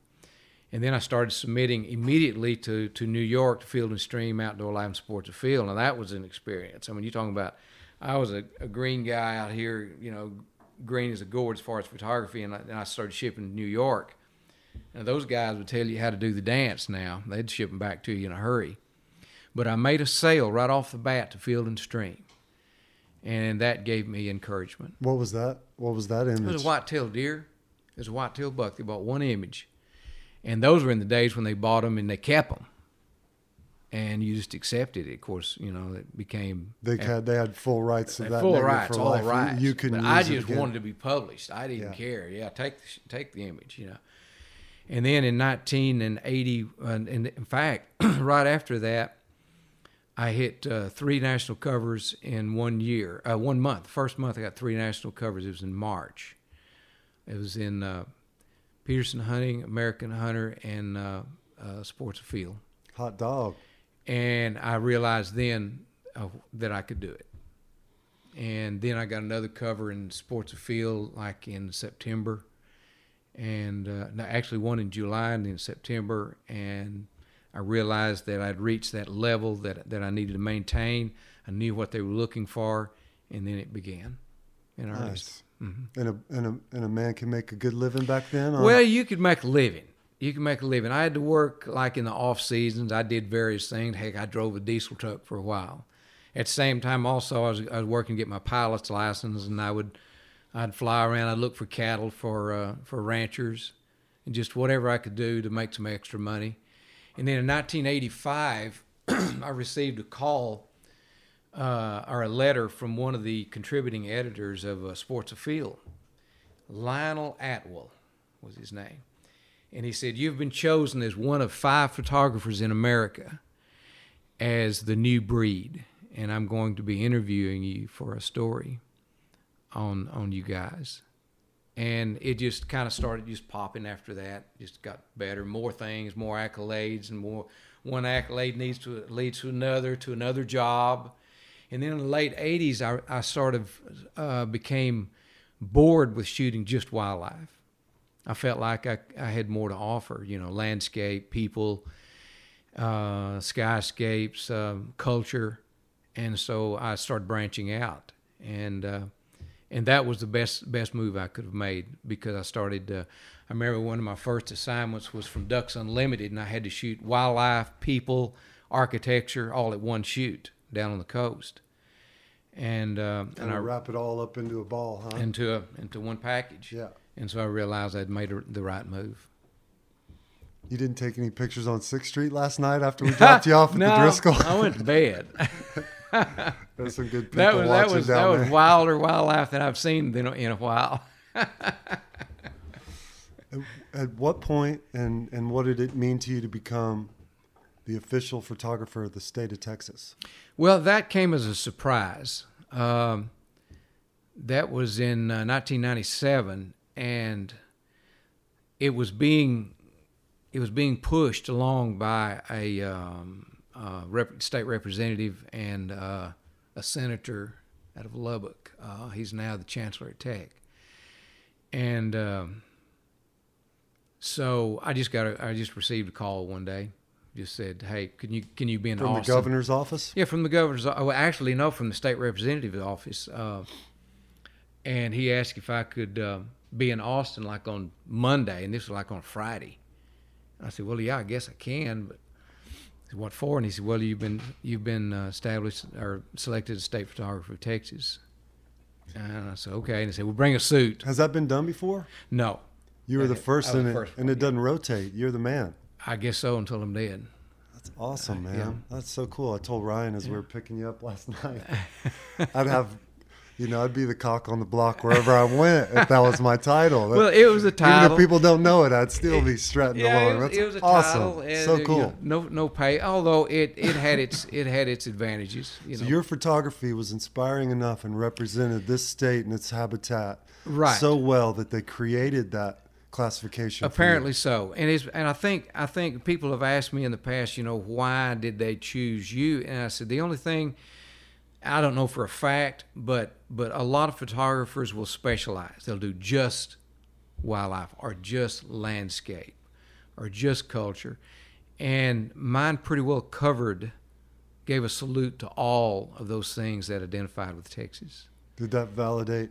and then I started submitting immediately to to New York to Field and Stream Outdoor Life and Sports Afield, and that was an experience. I mean, you're talking about I was a, a green guy out here, you know, green as a gourd as far as photography, and I, and I started shipping to New York. And those guys would tell you how to do the dance now. They'd ship them back to you in a hurry. But I made a sale right off the bat to Field and Stream, and that gave me encouragement. What was that? What was that image? It was a white-tailed deer. It was a white-tailed buck. They bought one image, and those were in the days when they bought them and they kept them, and you just accepted it. Of course, you know it became they had they had full rights to that. full rights, for all life. rights. You couldn't. But I just wanted to be published. I didn't Yeah. care. Yeah, take the, take the image, you know. And then in 1980, uh, and in fact, right after that, I hit uh, three national covers in one year, uh, one month. First month I got three national covers. It was in March. It was in uh, Petersen Hunting, American Hunter, and uh, uh, Sports Afield. hot dog. And I realized then uh, that I could do it. And then I got another cover in Sports Afield like in September. And uh, no, actually one in July and then September. And I realized that I'd reached that level that, that I needed to maintain. I knew what they were looking for. And then it began in earnest. Nice. And a and a and a man can make a good living back then. Well, you could make a living. You can make a living. I had to work like in the off seasons. I did various things. Heck, I drove a diesel truck for a while. At the same time, also, I was, I was working to get my pilot's license, and I would I'd fly around. I'd look for cattle for uh, for ranchers, and just whatever I could do to make some extra money. And then in 1985, I received a call uh, or a letter from one of the contributing editors of uh, Sports Afield, Lionel Atwill was his name. And he said, You've been chosen as one of five photographers in America as the new breed. And I'm going to be interviewing you for a story on on you guys. And it just kind of started just popping after that. Just got better, more things, more accolades, and more. One accolade needs to leads to another, to another job, and then in the late '80s, I, I sort of uh, became bored with shooting just wildlife. I felt like I, I had more to offer, you know, landscape, people, uh, skyscapes, um, culture, and so I started branching out, and uh, and that was the best best move I could have made because I started. Uh, I remember one of my first assignments was from Ducks Unlimited, and I had to shoot wildlife, people, architecture, all at one shoot down on the coast, and uh, and I wrap it all up into a ball, huh? into a into one package. yeah. And so I realized I'd made a, the right move. You didn't take any pictures on Sixth Street last night after we dropped you off at no, the Driscoll. I went to bed. There's some good people that was that watching was that down was wilder wildlife than I've seen in a, in a while. At what point and and what did it mean to you to become the official photographer of the state of Texas? Well, that came as a surprise. Um, that was in uh, 1997, and it was being it was being pushed along by a um, uh, rep- state representative and uh, a senator out of Lubbock. Uh, he's now the chancellor at Tech, and um, so I just got a, I just received a call one day. Just said, "Hey, can you can you be in From Austin?" the governor's office? Yeah, from the governor's. Oh, actually, no, from the state representative's office. Uh, and he asked if I could uh, be in Austin like on Monday, and this was like on Friday. And I said, "Well, yeah, I guess I can, but I said, what for?" And he said, "Well, you've been you've been uh, established or selected as state photographer of Texas." And I said, "Okay." And he said, "Well, bring a suit." Has that been done before? No, You were the first in the it, first and one, it doesn't rotate. You're the man. I guess so until I'm dead. That's awesome, man. yeah. That's so cool. I told Ryan as we were picking you up last night, I'd have, you know, I'd be the cock on the block wherever I went if that was my title. Well, it was a title. Even if people don't know it, I'd still be strutting yeah, along. It was, That's it was a awesome. title. So uh, you cool. know, no, no pay. Although it, it had its it had its advantages. You So your photography was inspiring enough and represented this state and its habitat Right. so well that they created that classification. Apparently so, and it's and I think I think people have asked me in the past, you know, why did they choose you? And I said the only thing I don't know for a fact, but but a lot of photographers will specialize. They'll do just wildlife or just landscape or just culture, and mine pretty well covered. Gave a salute to all of those things that identified with Texas. Did that validate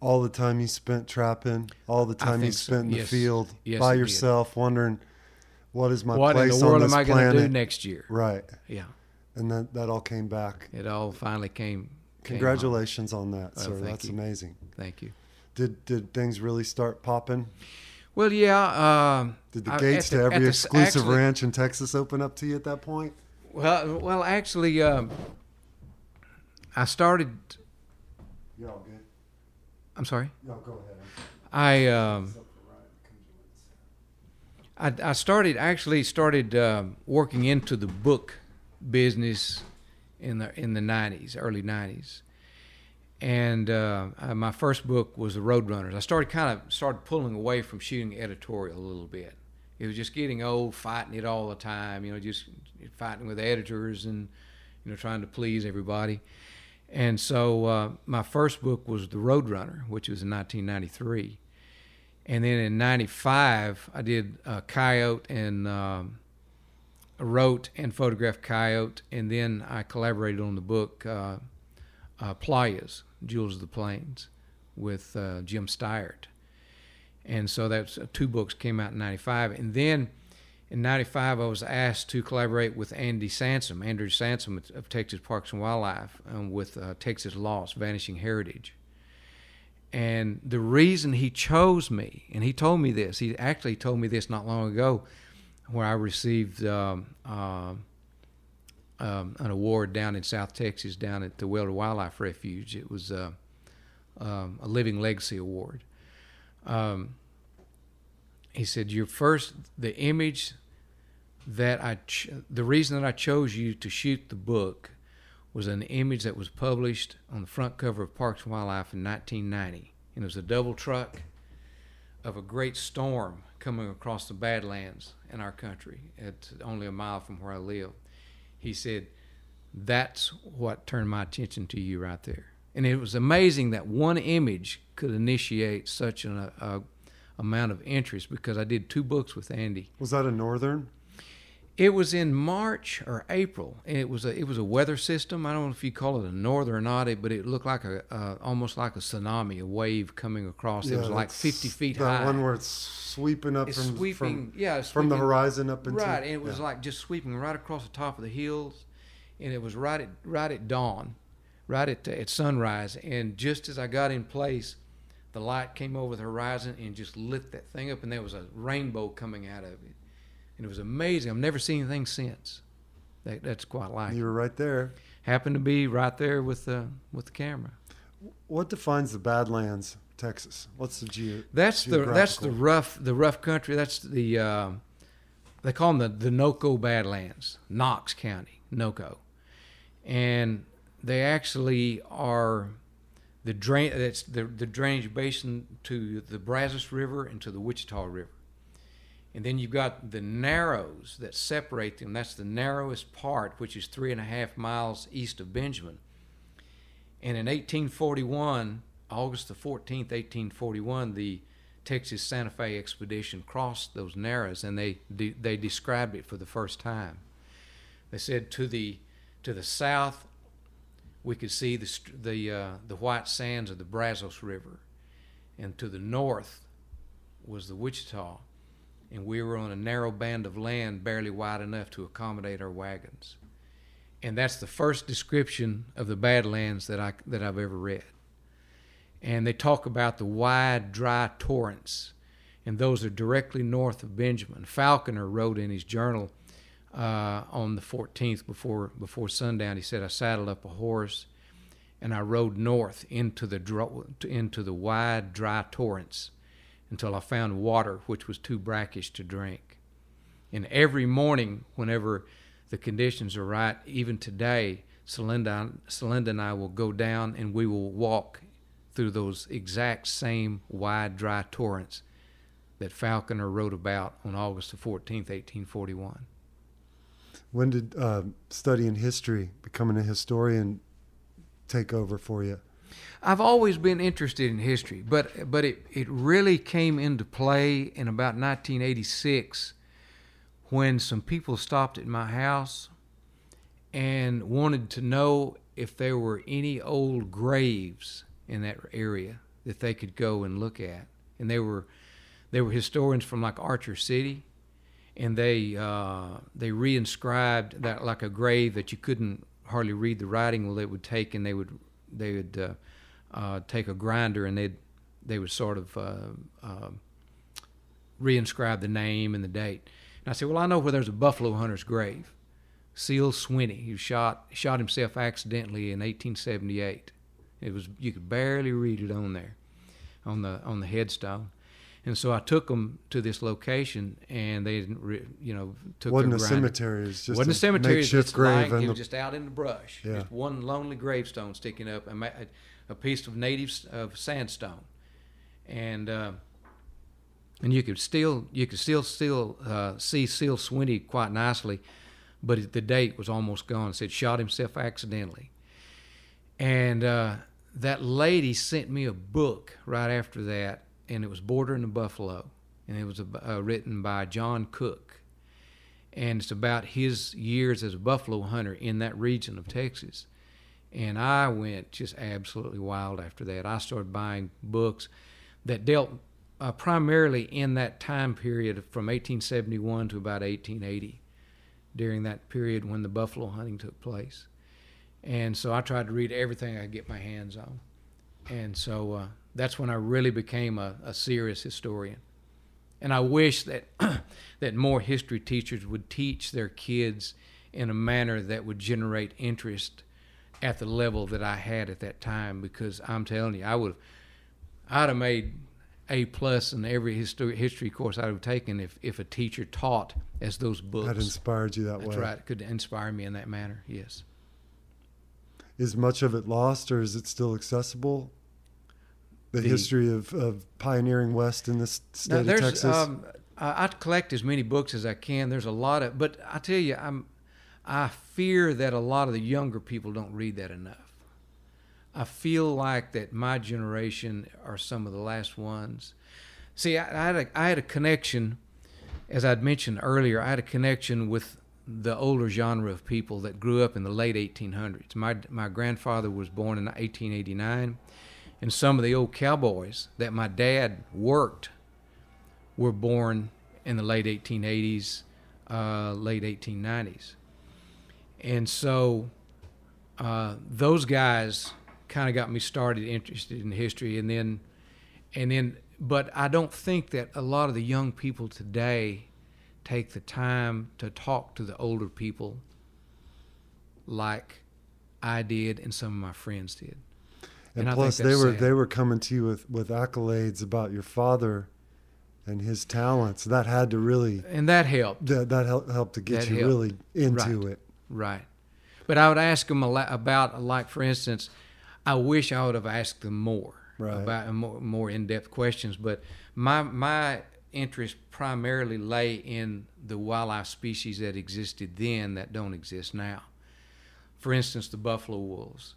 all the time you spent trapping, all the time you think so. spent in the Yes. field Yes, by it did. yourself, wondering what is my what in place the world on this am I going to do next year? Right, Yeah, and that that all came back. it all finally came. came. Congratulations on that, Well, sir. That's you. amazing. Thank you. Did did things really start popping? Well, yeah. Um, Did the gates at to the- at every the- exclusive actually- ranch in Texas open up to you at that point? Well, well, actually, um, I started. Yeah, all good. I'm sorry. No, go ahead. I um, I, I started actually started um, working into the book business in the in the '90s, early '90s, and uh, my first book was the Roadrunners. I started kind of started pulling away from shooting editorial a little bit. It was just getting old, fighting it all the time. You know, just fighting with editors and you know trying to please everybody. And so uh, my first book was The Roadrunner, which was in 1993. And then in 95, I did uh, Coyote and um, wrote and photographed Coyote. And then I collaborated on the book uh, uh, Playas, Jewels of the Plains, with uh, Jim Steiert. And so that's uh, two books came out in 95. And then in 95, I was asked to collaborate with Andy Sansom, Andrew Sansom of- of Texas Parks and Wildlife, um, with uh, Texas Lost, Vanishing Heritage. And the reason he chose me, and he told me this, he actually told me this not long ago, where I received um, um, um, an award down in South Texas, down at the Welder Wildlife Refuge. It was uh, um, a Living Legacy Award. Um, he said, "Your first, the image that I, ch- the reason that I chose you to shoot the book was an image that was published on the front cover of Parks and Wildlife in 1990, and it was a double truck of a great storm coming across the Badlands in our country, at only a mile from where I live." He said, "That's what turned my attention to you right there." And it was amazing that one image could initiate such an uh, amount of interest because I did two books with Andy. Was that a northern? It was in March or April. And it was a it was a weather system. I don't know if you call it a northern or not, but it looked like a uh, almost like a tsunami, a wave coming across. it was like 50 feet that high. one where it's sweeping up it's from sweeping, from, yeah, it's from the horizon up into right, and it was yeah. like just sweeping right across the top of the hills, and it was right at right at dawn, right at at sunrise, and just as I got in place, the light came over the horizon and just lit that thing up, and there was a rainbow coming out of it. And it was amazing. I've never seen anything since. That, that's quite like. You were right there. Happened to be right there with the with the camera. What defines the Badlands, Texas? What's the geo? That's the that's the rough the rough country. That's the uh, they call them the the Noco Badlands, Knox County, Noco, and they actually are the drain. That's the the drainage basin to the Brazos River and to the Wichita River, and then you've got the narrows that separate them. That's the narrowest part, which is three and a half miles east of Benjamin. And in 1841, August the 14th, 1841, the Texas Santa Fe expedition crossed those narrows, and they de- they described it for the first time. They said to the to the south, we could see the the uh, the white sands of the Brazos River, and to the north was the Wichita, and we were on a narrow band of land barely wide enough to accommodate our wagons. And that's the first description of the Badlands that I that I've ever read. And they talk about the wide, dry torrents, and those are directly north of Benjamin. Falconer wrote in his journal uh, on the 14th before before sundown. He said, "I saddled up a horse, and I rode north into the into the wide, dry torrents." Until I found water which was too brackish to drink. And every morning, whenever the conditions are right, even today, Celinda, and I will go down and we will walk through those exact same wide, dry torrents that Falconer wrote about on August the 14th, 1841. When did uh, studying history, becoming a historian, take over for you? I've always been interested in history, but but it, it really came into play in about 1986 when some people stopped at my house and wanted to know if there were any old graves in that area that they could go and look at. And they were they were historians from like Archer City, and they uh, they reinscribed that like a grave that you couldn't hardly read the writing. Well, it would take and they would they would uh, uh, take a grinder and they they would sort of uh, reinscribe the name and the date. And I said, well, I know where there's a buffalo hunter's grave. Seal Swinney, who shot shot himself accidentally in 1878. It was you could barely read it on there, on the on the headstone. And so I took them to this location, and they didn't, re, you know, took wasn't their a cemetery. It's just wasn't a cemetery. It's makeshift just grave. in it was just out in the brush. Yeah. Just one lonely gravestone sticking up, a, a piece of native of sandstone, and uh, and you could still you could still still uh, see Seal Swinney quite nicely, but the date was almost gone. It said shot himself accidentally, and uh, that lady sent me a book right after that, and it was Border and the Buffalo, and it was uh, written by John Cook, and it's about his years as a buffalo hunter in that region of Texas. And I went just absolutely wild after that. I started buying books that dealt uh, primarily in that time period from 1871 to about 1880, during that period when the buffalo hunting took place. And so I tried to read everything I could get my hands on. And so uh, that's when I really became a, a serious historian. And I wish that that more history teachers would teach their kids in a manner that would generate interest at the level that I had at that time. Because I'm telling you, I would, I'd have made A plus in every history history course I'd have taken if if a teacher taught as those books. that inspired you that That's way. right. Could inspire me in that manner. Yes. Is much of it lost, or is it still accessible? The, The- history of, of pioneering west in this state of Texas. Um, I, I collect as many books as I can. There's a lot of, but I tell you, I'm, I fear that a lot of the younger people don't read that enough. I feel like that my generation are some of the last ones. See, I, I had a, I had a connection, as I'd mentioned earlier. I had a connection with the older genre of people that grew up in the late 1800s. My my grandfather was born in 1889, and some of the old cowboys that my dad worked were born in the late 1880s, uh, late 1890s. And so uh, those guys kind of got me started interested in history. And then, and then, but I don't think that a lot of the young people today take the time to talk to the older people like I did and some of my friends did. And, And plus, they were they were coming to you with, with accolades about your father and his talents. That had to really And that helped. that that helped, helped to get That you helped. really into Right. it. Right. But I would ask them about, like, for instance, I wish I would have asked them more Right. about more, more in-depth questions. But my my interest primarily lay in the wildlife species that existed then that don't exist now. For instance, the buffalo wolves,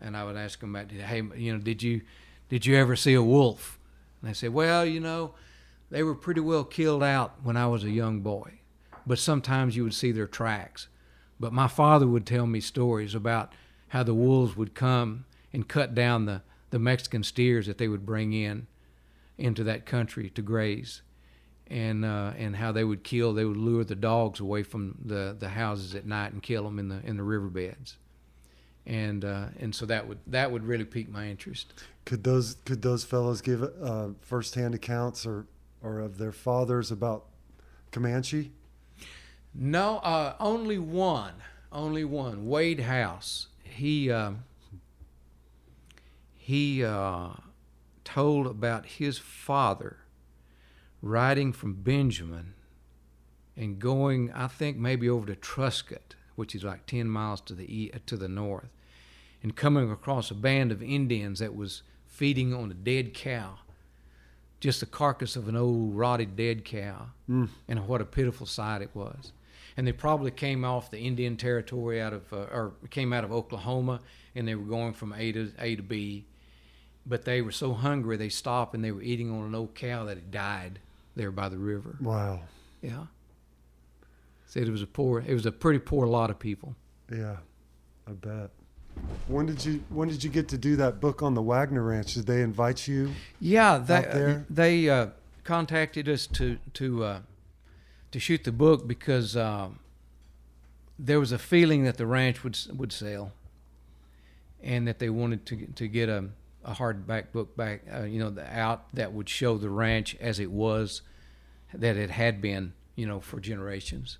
and I would ask them about, hey, you know, did you did you ever see a wolf? And they say, well, you know, they were pretty well killed out when I was a young boy, but sometimes you would see their tracks. But my father would tell me stories about how the wolves would come and cut down the, the Mexican steers that they would bring in into that country to graze, and uh, and how they would kill, they would lure the dogs away from the, the houses at night and kill them in the in the riverbeds, and uh, and so that would that would really pique my interest. Could those could those fellows give uh, firsthand accounts or or of their fathers about Comanche? No, uh, only one. Only one. Wade House. He um, he uh, told about his father riding from Benjamin and going, I think maybe over to Truscott, which is like ten miles to the e- to the north, and coming across a band of Indians that was feeding on a dead cow, just the carcass of an old rotted dead cow Mm. and what a pitiful sight it was. And they probably came off the Indian territory out of, uh, or came out of Oklahoma, and they were going from A to A to B. But they were so hungry they stopped and they were eating on an old cow that had died there by the river. Wow. Yeah. Said it was a poor, it was a pretty poor lot of people. Yeah, I bet. When did you when did you get to do that book on the Waggoner Ranch? Did they invite you? Yeah, they they uh, contacted us to to uh, to shoot the book because um, there was a feeling that the ranch would would sell, and that they wanted to to get a a hardback book back, uh, you know, the out that would show the ranch as it was, that it had been, you know, for generations,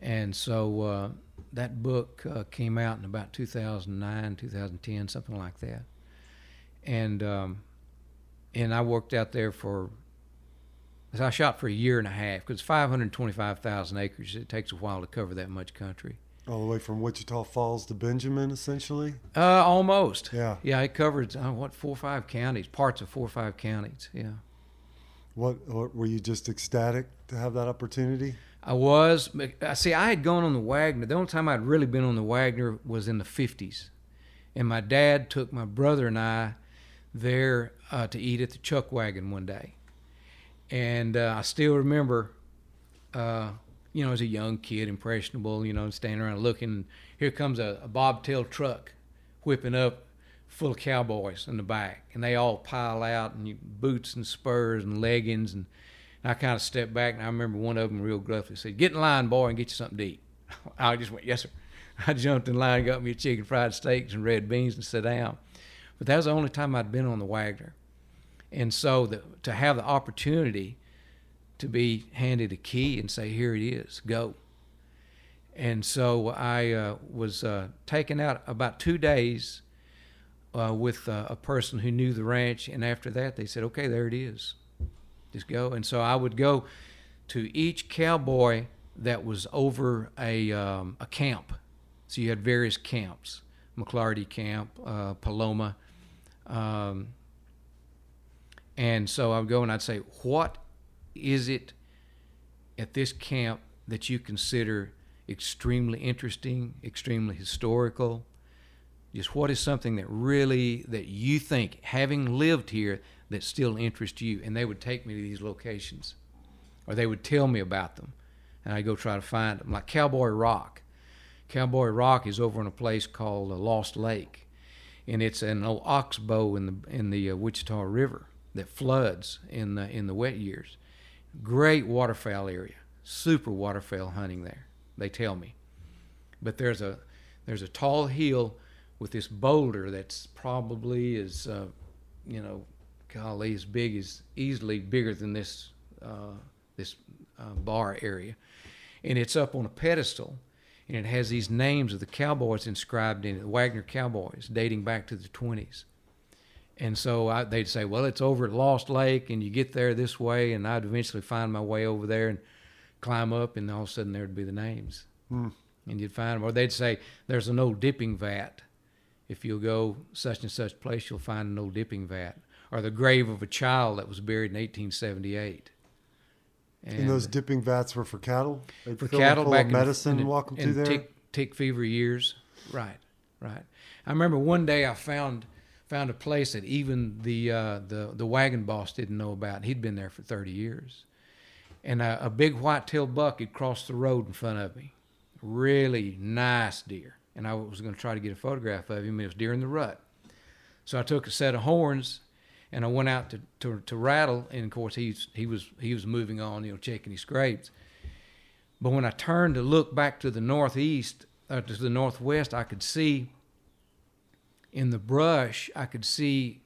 and so uh, that book uh, came out in about 2009, 2010, something like that, and. Um, and I worked out there for. I shot for a year and a half because 525,000 acres. It takes a while to cover that much country. All the way from Wichita Falls to Benjamin, essentially. Uh, almost. Yeah. Yeah, it covered uh, what four or five counties, parts of four or five counties. Yeah. What, what were you just ecstatic to have that opportunity? I was. uh, See, I had gone on the Waggoner. The only time I'd really been on the Waggoner was in the 50s. And my dad took my brother and I there uh, to eat at the Chuck Wagon one day. And uh, I still remember, uh, you know, as a young kid, impressionable, you know, standing around looking. Here comes a, a bobtail truck whipping up full of cowboys in the back. And they all pile out and boots and spurs and leggings. And and I kind of stepped back, and I remember one of them real gruffly said, "Get in line, boy, and get you something to eat." I just went, "Yes, sir." I jumped in line, got me a chicken fried steaks and red beans, and sat down. But that was the only time I'd been on the Waggoner, and so the, to have the opportunity to be handed a key and say, "Here it is, go." And so I uh, was uh, taken out about two days uh, with uh, a person who knew the ranch, and after that, they said, "Okay, there it is." Just go. And so I would go to each cowboy that was over a um, a camp. So you had various camps, McClarty Camp, uh, Paloma, um, and so I would go and I'd say, what is it at this camp that you consider extremely interesting, extremely historical? Just what is something that really that you think, having lived here, that still interest you? And they would take me to these locations, or they would tell me about them, and I'd go try to find them. Like Cowboy Rock. Cowboy Rock is over in a place called uh, Lost Lake, and it's an old oxbow in the in the uh, Wichita River that floods in the in the wet years. Great waterfowl area, super waterfowl hunting there. They tell me, but there's a there's a tall hill with this boulder that's probably is uh, you know, golly, as big as easily bigger than this uh, this uh, bar area, and it's up on a pedestal, and it has these names of the cowboys inscribed in it, the Waggoner Cowboys, dating back to the 20s. And so I, they'd say, well, it's over at Lost Lake, and you get there this way, and I'd eventually find my way over there and climb up, and all of a sudden there'd be the names, Hmm. and you'd find them. Or they'd say, there's an old dipping vat. If you'll go such and such place, you'll find an old dipping vat, or the grave of a child that was buried in 1878. And, those dipping vats were for cattle. They'd for cattle back in- medicine in, walk them in through there. tick, tick fever years. Right, right. I remember one day I found found a place that even the uh, the the wagon boss didn't know about. He'd been there for thirty years, and a, a big white-tailed buck had crossed the road in front of me. Really nice deer, and I was going to try to get a photograph of him. It was during the rut, so I took a set of horns and I went out to, to, to rattle, and of course he's he was he was moving on, you know, checking his scrapes. But when I turned to look back to the northeast, uh, to the northwest, I could see in the brush, I could see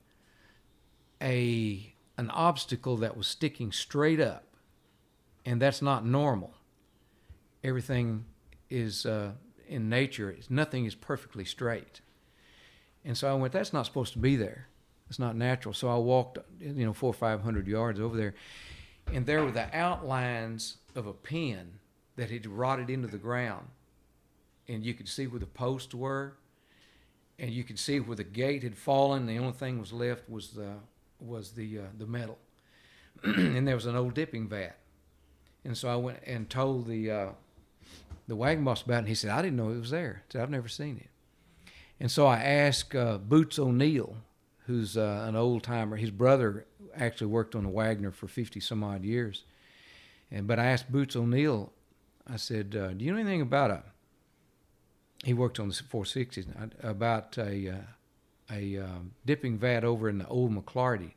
a an obstacle that was sticking straight up, and that's not normal. Everything is uh, in nature; nothing is perfectly straight. And so I went, "That's not supposed to be there. It's not natural." So I walked, you know, four or five hundred yards over there, and there were the outlines of a pin that had rotted into the ground, and you could see where the posts were, and you could see where the gate had fallen. The only thing was left was the was the uh, the metal, and there was an old dipping vat. And so I went and told the uh, the wagon boss about it. And he said, "I didn't know it was there. I I've never seen it." And so I asked uh, Boots O'Neal, who's uh, an old timer. His brother actually worked on the Waggoner for fifty some odd years. And but I asked Boots O'Neal. I said, uh, "Do you know anything about a?" He worked on the Four Sixes about a uh, a um, dipping vat over in the old McClarty.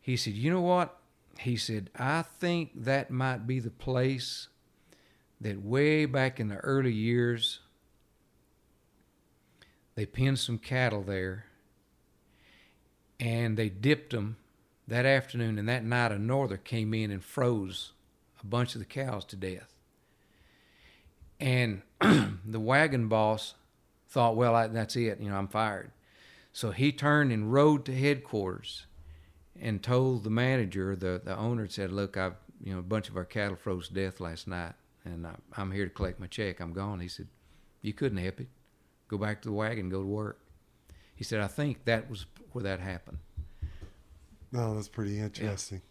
He said, "You know what?" He said, "I think that might be the place that way back in the early years they pinned some cattle there and they dipped them that afternoon and that night a norther came in and froze a bunch of the cows to death. And the wagon boss thought well I, that's it you know i'm fired. So he turned and rode to headquarters and told the manager the, the owner said look i've you know a bunch of our cattle froze to death last night and I, i'm here to collect my check. I'm gone. He said you couldn't help it. Go back to the wagon go to work. He said i think that was where that happened No, that's pretty interesting.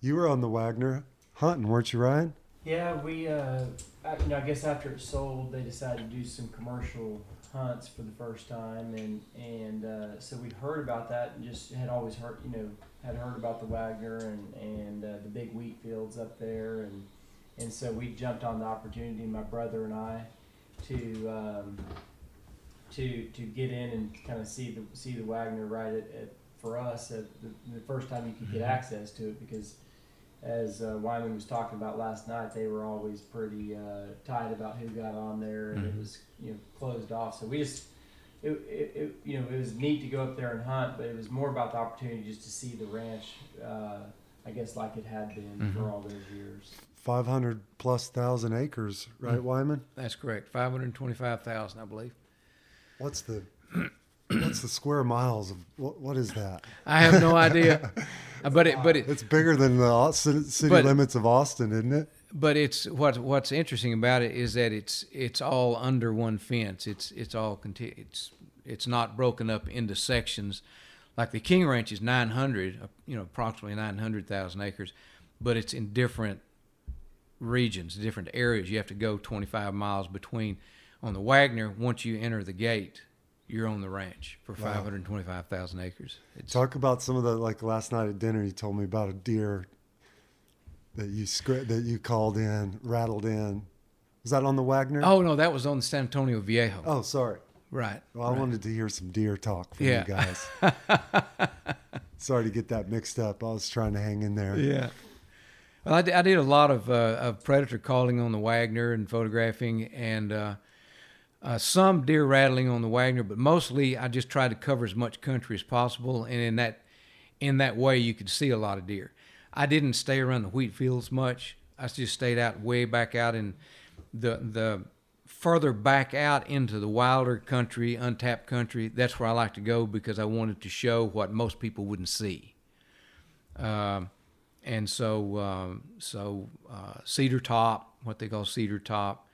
You were on the Waggoner hunting, weren't you, Ryan? Yeah, we, uh, I, you know, I guess after it sold, they decided to do some commercial hunts for the first time, and and uh, so we heard about that and just had always heard, you know, had heard about the Waggoner and and uh, the big wheat fields up there, and and so we jumped on the opportunity, my brother and I, to um, to to get in and kind of see the see the Waggoner right at, at for us at the, the first time you could get access to it because as uh, Wyman was talking about last night, they were always pretty uh, tight about who got on there, and Mhm. it was you know closed off. So we just it, it, it you know it was neat to go up there and hunt, but it was more about the opportunity just to see the ranch. Uh, I guess like it had been for Mhm. all those years. 500 plus thousand acres, right, Mm. Wyman? that's correct 525000 i believe What's the what's the square miles of what, what is that? i have no idea but it but it It's bigger than the city, city But- limits of Austin, isn't it? but it's what what's interesting about it is that it's it's all under one fence. It's it's all conti- it's it's not broken up into sections. Like the King Ranch is 900, uh, you know, approximately 900,000 acres, but it's in different regions, different areas. You have to go 25 miles between. On the Waggoner, once you enter the gate, you're on the ranch for Wow. 525,000 acres. It's Talk about some of the like last night at dinner. You told me about a deer that you that you called in, rattled in. Was that on the Waggoner? oh no, that was on the San Antonio Viejo. Oh, sorry. right. Well, I right. wanted to hear some deer talk from Yeah. you guys. Sorry to get that mixed up. I was trying to hang in there. Yeah. Well, I did, I did a lot of, uh, of predator calling on the Waggoner and photographing, and uh, uh, some deer rattling on the Waggoner, but mostly I just tried to cover as much country as possible, and in that in that way you could see a lot of deer. I didn't stay around the wheat fields much. I just stayed out way back out in the the further back out into the wilder country, untapped country. That's where I like to go because I wanted to show what most people wouldn't see. Um, and so um, so uh, Cedar Top, what they call Cedar Top,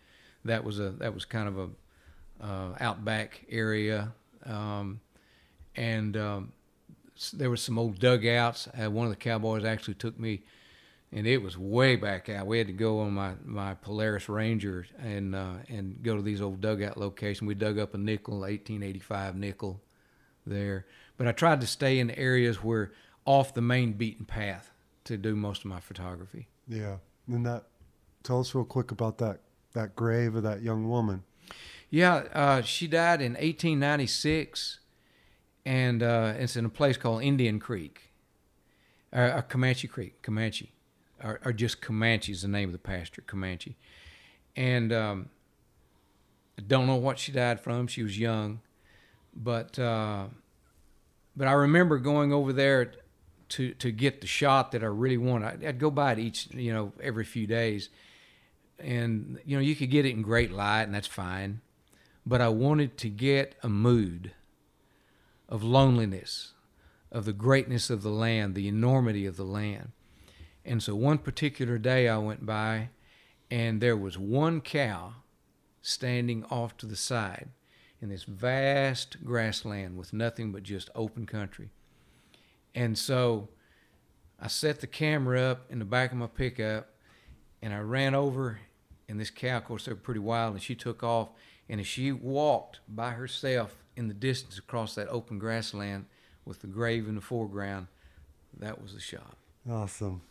that was a that was kind of a uh, outback area, um, and um, there was some old dugouts. Uh, one of the cowboys actually took me, and it was way back out. We had to go on my, my Polaris Ranger and uh, and go to these old dugout locations. We dug up a nickel, 1885 nickel, there. But I tried to stay in areas where off the main beaten path to do most of my photography. Yeah. And that, tell us real quick about that, that grave of that young woman. Yeah, uh, she died in 1896, and uh, it's in a place called Indian Creek, uh, uh, Comanche Creek, Comanche, or, or just Comanche is the name of the pasture, Comanche. And um, I don't know what she died from. She was young, but uh, but I remember going over there to to get the shot that I really wanted. I'd go by it each, you know, every few days, and you know you could get it in great light, and that's fine but I wanted to get a mood of loneliness, of the greatness of the land, the enormity of the land. And so one particular day I went by and there was one cow standing off to the side in this vast grassland with nothing but just open country. And so I set the camera up in the back of my pickup and I ran over and this cow, of course, they were pretty wild, and she took off. And as she walked by herself in the distance across that open grassland with the grave in the foreground, that was the shot. Awesome.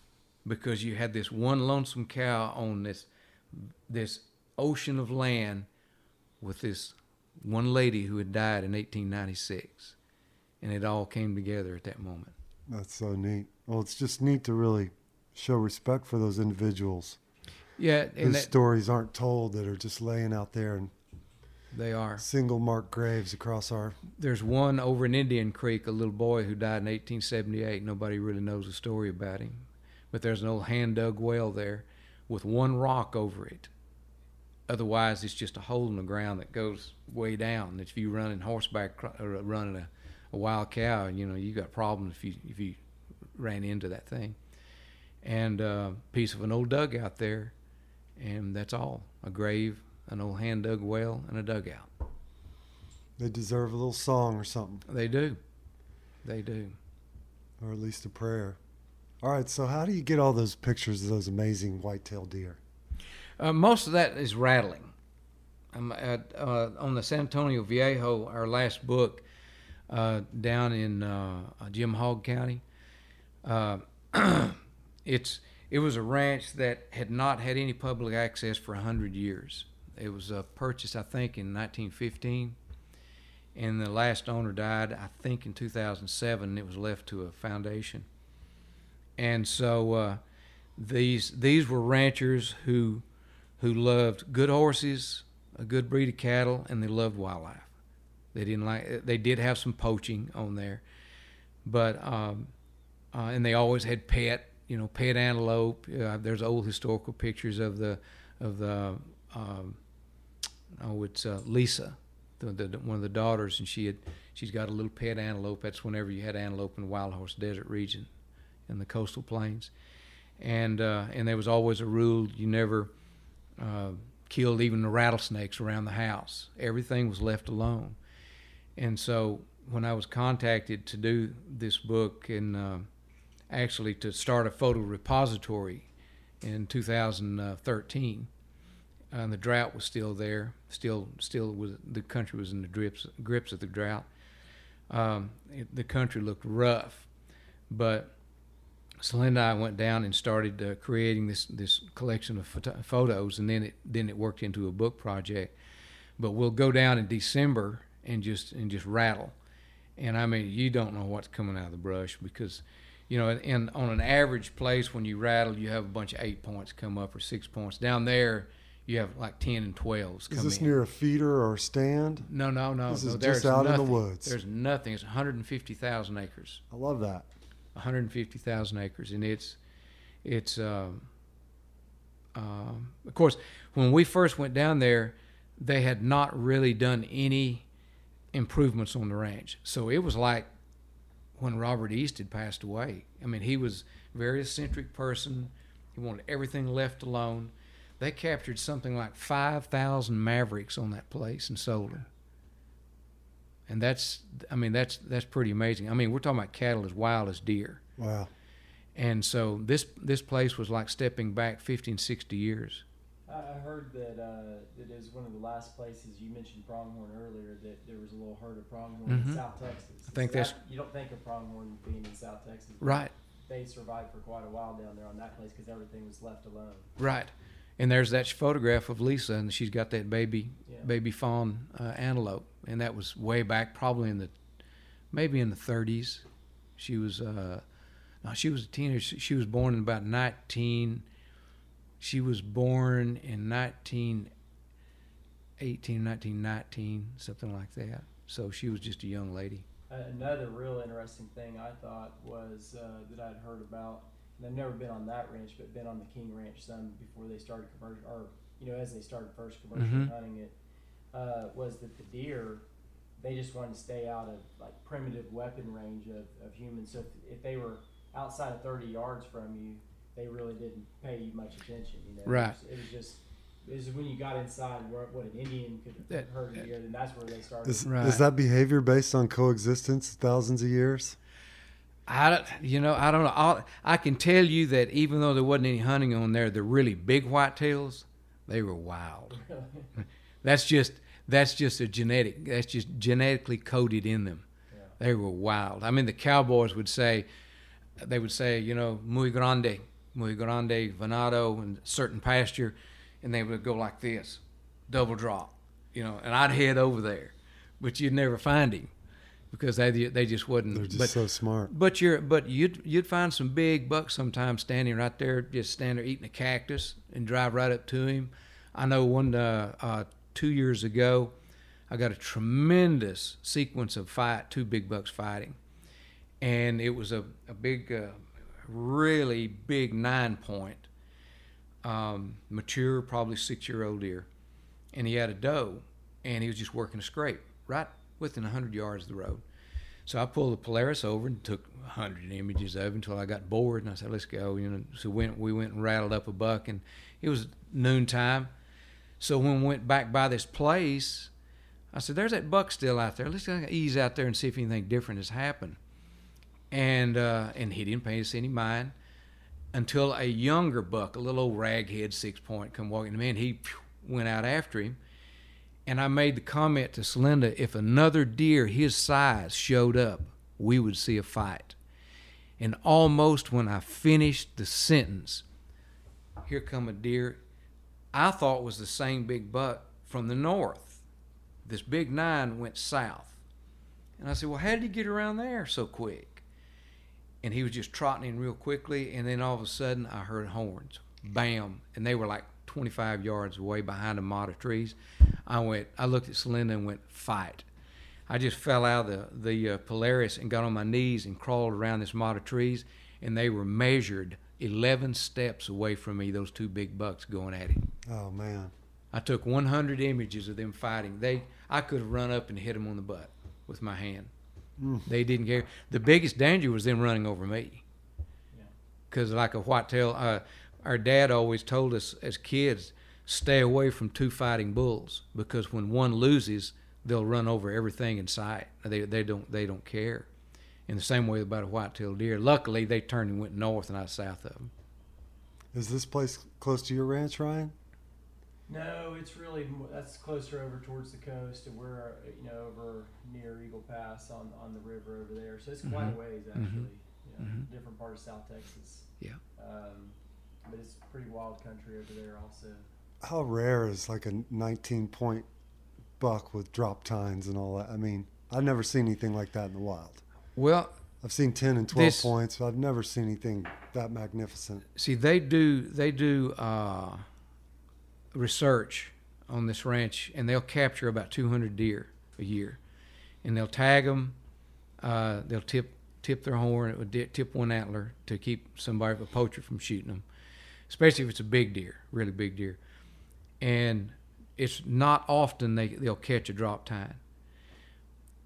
Because you had this one lonesome cow on this this ocean of land with this one lady who had died in 1896. And it all came together at that moment. That's so neat. Well, it's just neat to really show respect for those individuals Yeah, whose that, stories aren't told that are just laying out there in they are. single marked graves across our. There's one over in Indian Creek, a little boy who died in 1878. Nobody really knows the story about him. But there's an old hand dug well there with one rock over it. Otherwise, it's just a hole in the ground that goes way down. If you running horseback or running a, a wild cow, you know you got problems if you if you ran into that thing. And a piece of an old dugout there, and that's all. A grave, an old hand dug well, and a dugout. They deserve a little song or something, They do. They do. or at least a prayer. All right, so how do you get all those pictures of those amazing white-tailed deer? Uh, most of that is rattling. Um, at, uh, on the San Antonio Viejo, our last book, uh, down in uh, Jim Hogg County, uh, it's it was a ranch that had not had any public access for hundred years. It was uh, purchased, I think, in 1915, and the last owner died, I think, in 2007. And it was left to a foundation, and so uh, these these were ranchers who who loved good horses, a good breed of cattle, and they loved wildlife. They didn't like. They did have some poaching on there, but um, uh, and they always had pet, you know, pet antelope. Uh, there's old historical pictures of the of the um, oh, it's uh, Lisa, the, the one of the daughters, and she had she's got a little pet antelope. That's whenever you had antelope in the Wild Horse Desert region, in the coastal plains, and uh, and there was always a rule you never uh, killed even the rattlesnakes around the house. Everything was left alone. And so when I was contacted to do this book and uh, actually to start a photo repository in 2013, and the drought was still there, still still was the country was in the grips grips of the drought. Um, it, the country looked rough, but Celinda and I went down and started uh, creating this this collection of photo- photos, and then it then it worked into a book project. But we'll go down in December and just and just rattle, and I mean you don't know what's coming out of the brush because, you know, and on an average place when you rattle, you have a bunch of eight points come up or six points. Down there, you have like ten and twelves Is come this in. near a feeder or a stand? no, no, no. This no, is just out in the woods. There's nothing. It's 150,000 acres. I love that. 150,000 acres, and it's it's um, Um, of course, when we first went down there, they had not really done any improvements on the ranch. So it was like when Robert East had passed away. I mean, he was a very eccentric person. He wanted everything left alone. They captured something like 5,000 Mavericks on that place and sold them. And that's, I mean, that's that's pretty amazing. I mean, we're talking about cattle as wild as deer. Wow. And so this this place was like stepping back 50 and 60 years. I I heard that uh, that it was one of the last places you mentioned pronghorn earlier. That there was a little herd of pronghorn Mhm. in South Texas. I think So that's- that- you don't think of pronghorn being in South Texas. Right, They survived for quite a while down there on that place because everything was left alone. right. And there's that photograph of Lisa, and she's got that baby Yeah. baby fawn uh, antelope, and that was way back, probably in the maybe in the 30s. She was uh, no, she was a teenager. She- was born in about 19. She was born in 1918, 1919, something like that. So she was just a young lady. Another real interesting thing I thought was uh, that I'd heard about, I've never been on that ranch, but been on the King Ranch some before they started commercial, or you know, as they started first commercially Mhm. hunting it, uh, was that the deer, they just wanted to stay out of like primitive weapon range of, of humans. So if, if they were outside of thirty yards from you, they really didn't pay you much attention. You know, Right. It was, it was just. It was when you got inside where what an Indian could That- hurt a deer, then that's where they started. Is, Right. is that behavior based on coexistence thousands of years? I don't, you know, I don't know. I'll, I can tell you that even though there wasn't any hunting on there, the really big whitetails, they were wild. That's just that's just a genetic. That's just genetically coded in them. Yeah. They were wild. I mean, the cowboys would say, they would say, you know, muy grande, muy grande venado in certain pasture, and they would go like this, double drop, you know, and I'd head over there, but you'd never find him because they they just wouldn't. They're just but so smart. but you're but you'd you'd find some big bucks sometimes standing right there, just standing there eating a cactus and drive right up to him. I know one uh, uh, two years ago, I got a tremendous sequence of fight, two big bucks fighting, and it was a a big, uh, really big nine point, um, mature, probably six year old deer, and he had a doe, and he was just working a scrape right within hundred yards of the road. So I pulled the Polaris over and took a hundred images of until I got bored, and I said, "Let's go." You know, so went we went and rattled up a buck, and it was noontime. So when we went back by this place, I said, "There's that buck still out there. Let's ease out there and see if anything different has happened." And uh, and he didn't pay us any mind until a younger buck, a little old raghead six point, come walking me, and he went out after him. And I made the comment to Celinda, if another deer his size showed up, we would see a fight. And almost when I finished the sentence, here come a deer I thought was the same big buck from the north. This big nine went south. And I said, Well, how did he get around there so quick? And he was just trotting in real quickly, and then all of a sudden I heard horns. Bam. And they were like 25 yards away behind a mott of trees. I went, I looked at Celinda and went, fight. I just fell out of the, the uh, Polaris and got on my knees and crawled around this mott of trees, and they were measured 11 steps away from me, those two big bucks going at him. Oh man. I took 100 images of them fighting. They, I could have run up and hit them on the butt with my hand. Mm. They didn't care. The biggest danger was them running over me. Yeah. Because like a whitetail, uh, our dad always told us as kids, stay away from two fighting bulls because when one loses, they'll run over everything in sight. They they don't they don't care. In the same way about a whitetail deer. Luckily, they turned and went north and not south of them. Is this place close to your ranch, Ryan? No, it's really that's closer over towards the coast, and we're uh, you know over near Eagle Pass on on the river over there. So it's quite Mhm. a ways Mhm. actually. You know, Mhm. different part of South Texas. Yeah. Um, but it's pretty wild country over there also. How rare is like a 19 point buck with drop tines and all that? I mean, I've never seen anything like that in the wild. Well, I've seen 10 and 12 This- points, but I've never seen anything that magnificent. See, they do they do uh, research on this ranch, and they'll capture about 200 deer a year, and they'll tag them. Uh, they'll tip tip their horn, it would di- tip one antler to keep somebody a poacher from shooting them. Especially if it's a big deer, really big deer. And it's not often they they'll catch a drop tine.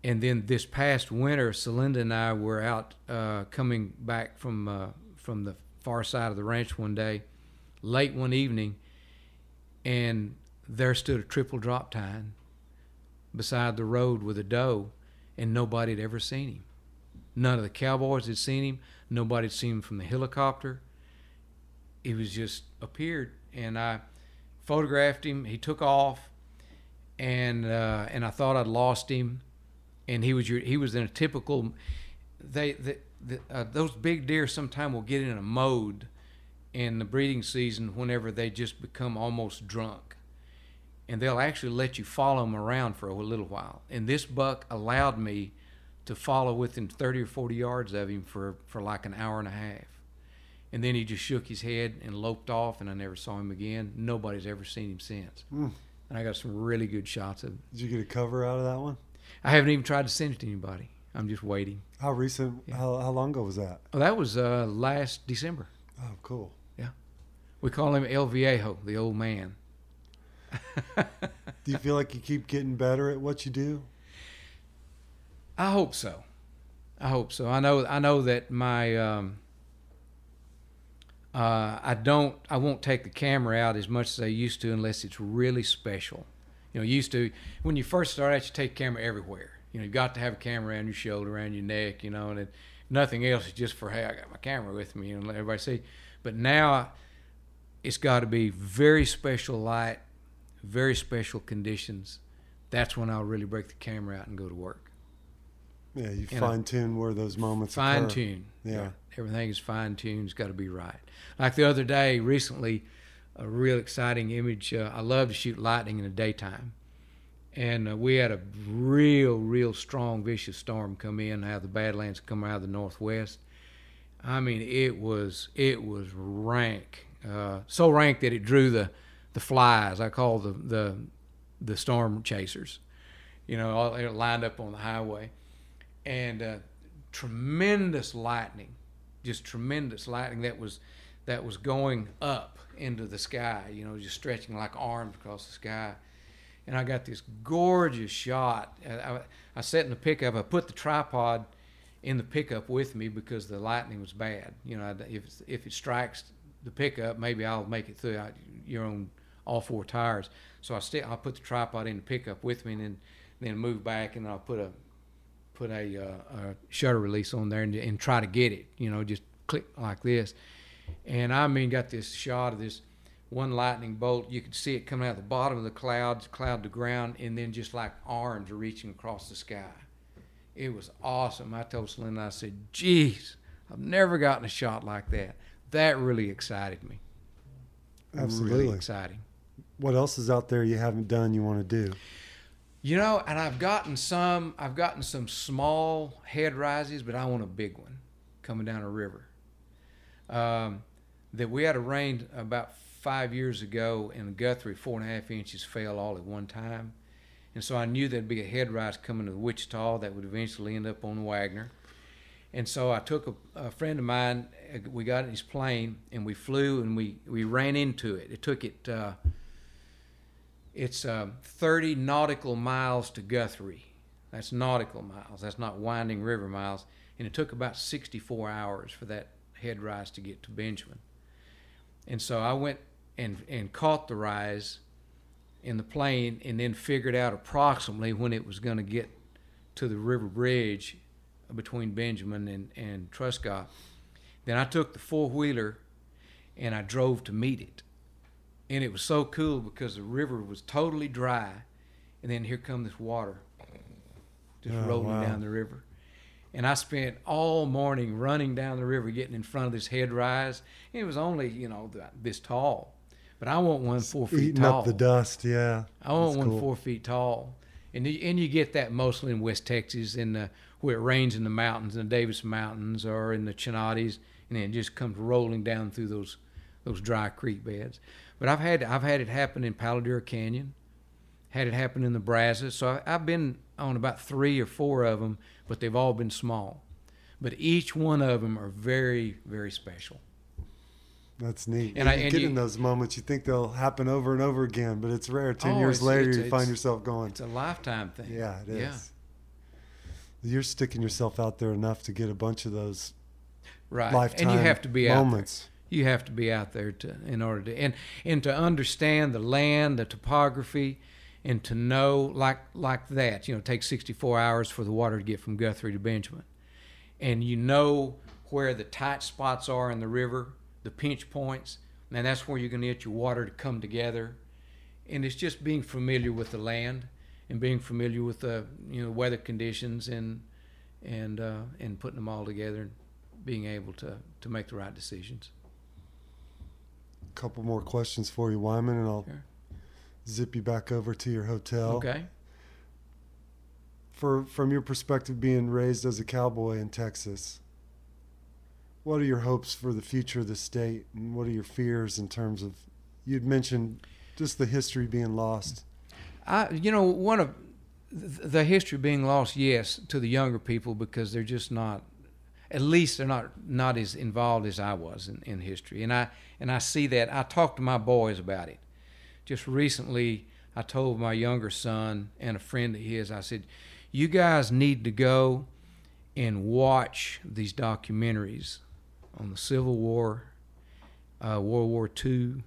And then this past winter, Celinda and I were out uh, coming back from uh, from the far side of the ranch one day, late one evening, and there stood a triple drop tine beside the road with a doe, and nobody had ever seen him. None of the cowboys had seen him. Nobody had seen him from the helicopter. He was just appeared, and I photographed him. He took off, and uh, and I thought I'd lost him, and he was your, he was in a typical. They the, the, uh, those big deer sometime will get in a mode in the breeding season whenever they just become almost drunk and they'll actually let you follow them around for a little while. And this buck allowed me to follow within 30 or 40 yards of him for, for like an hour and a half. And then he just shook his head and loped off, and I never saw him again. Nobody's ever seen him since. Mm. And I got some really good shots of him. Did you get a cover out of that one? I haven't even tried to send it to anybody. I'm just waiting. How recent? Yeah. How, how long ago was that? Oh, that was uh, last December. Oh, cool. Yeah, we call him El Viejo, the old man. Do you feel like you keep getting better at what you do? I hope so. I hope so. I know. I know that my. Um, uh, I don't. I won't take the camera out as much as I used to unless it's really special. You know, used to when you first start out, you take camera everywhere. You know, you got to have a camera around your shoulder, around your neck. You know, and it, nothing else. is just for hey, I got my camera with me and let everybody see. But now, it's got to be very special light, very special conditions. That's when I'll really break the camera out and go to work. Yeah, you, You know, fine tune where those moments are. fine occur. tune. Yeah. Everything is fine tuned. It's got to be right. Like the other day, recently, a real exciting image. Uh, I love to shoot lightning in the daytime. And uh, we had a real, real strong, vicious storm come in out of the Badlands, come out of the northwest. I mean, it was it was rank, uh, so rank that it drew the the flies. I call the the the storm chasers. You know, all they lined up on the highway, and uh, tremendous lightning, just tremendous lightning that was that was going up into the sky. You know, just stretching like arms across the sky. And I got this gorgeous shot. I, I, I sat in the pickup. I put the tripod in the pickup with me because the lightning was bad. You know, if if it strikes the pickup, maybe I'll make it through. I, you're on all four tires, so I still I'll put the tripod in the pickup with me, and then then move back, and I'll put a put a, uh, a shutter release on there and, and try to get it. You know, just click like this, and I mean, got this shot of this one lightning bolt. You could see it coming out the bottom of the clouds, cloud to ground, and then just like arms reaching across the sky. It was awesome. I told Celinda, I said, geez, I've never gotten a shot like that. That really excited me. Absolutely. Really exciting. What else is out there you haven't done you want to do? You know, and I've gotten some I've gotten some small head rises, but I want a big one coming down a river. Um, that we had a rain about five years ago in Guthrie, four and a half inches fell all at one time. And so I knew there'd be a head rise coming to Wichita that would eventually end up on Waggoner. And so I took a, a friend of mine, uh, we got in his plane and we flew and we, we ran into it. It took it, uh, it's uh, 30 nautical miles to Guthrie. That's nautical miles, that's not winding river miles. And it took about 64 hours for that head rise to get to Benjamin. And so I went and, and caught the rise in the plane and then figured out approximately when it was going to get to the river bridge between Benjamin and, and Truscott. Then I took the four wheeler and I drove to meet it. And it was so cool because the river was totally dry. And then here come this water just Oh, rolling wow. down the river. And I spent all morning running down the river, getting in front of this head rise. It was only, you know, this tall. But I want one four feet Eating tall. up the dust, yeah. I want That's one cool. four feet tall, and you, and you get that mostly in West Texas, in the where it rains in the mountains, in the Davis Mountains or in the Chinatis, and then it just comes rolling down through those those dry creek beds. But I've had I've had it happen in Palo Duro Canyon, had it happen in the Brazos. So I, I've been on about three or four of them, but they've all been small. But each one of them are very very special. That's neat. And I- you and get you- in those moments, you think they'll happen over and over again, but it's rare. Ten Oh, years later, you find yourself going, It's a lifetime thing. "Yeah, it is." Yeah. You're sticking yourself out there enough to get a bunch of those Right. lifetime and you have to be out there. moments. You have to be out there to in order to and and to understand the land, the topography, and to know like like that. You know, it takes 64 hours for the water to get from Guthrie to Benjamin, and you know where the tight spots are in the river, the pinch points, and that's where you're going to get your water to come together. And it's just being familiar with the land and being familiar with the you know weather conditions and and uh, and putting them all together and being able to to make the right decisions. Couple more questions for you, Wyman, and I'll Sure. zip you back over to your hotel. Okay. For from your perspective, being raised as a cowboy in Texas, what are your hopes for the future of the state, and what are your fears in terms of? You'd mentioned just the history being lost. I, you know, one of the history being lost, yes, to the younger people because they're just not, at least they're not not as involved as I was in, in history, and I and I see that. I talked to my boys about it. Just recently, I told my younger son and a friend of his, I said, "You guys need to go and watch these documentaries on the Civil War, uh, World War II,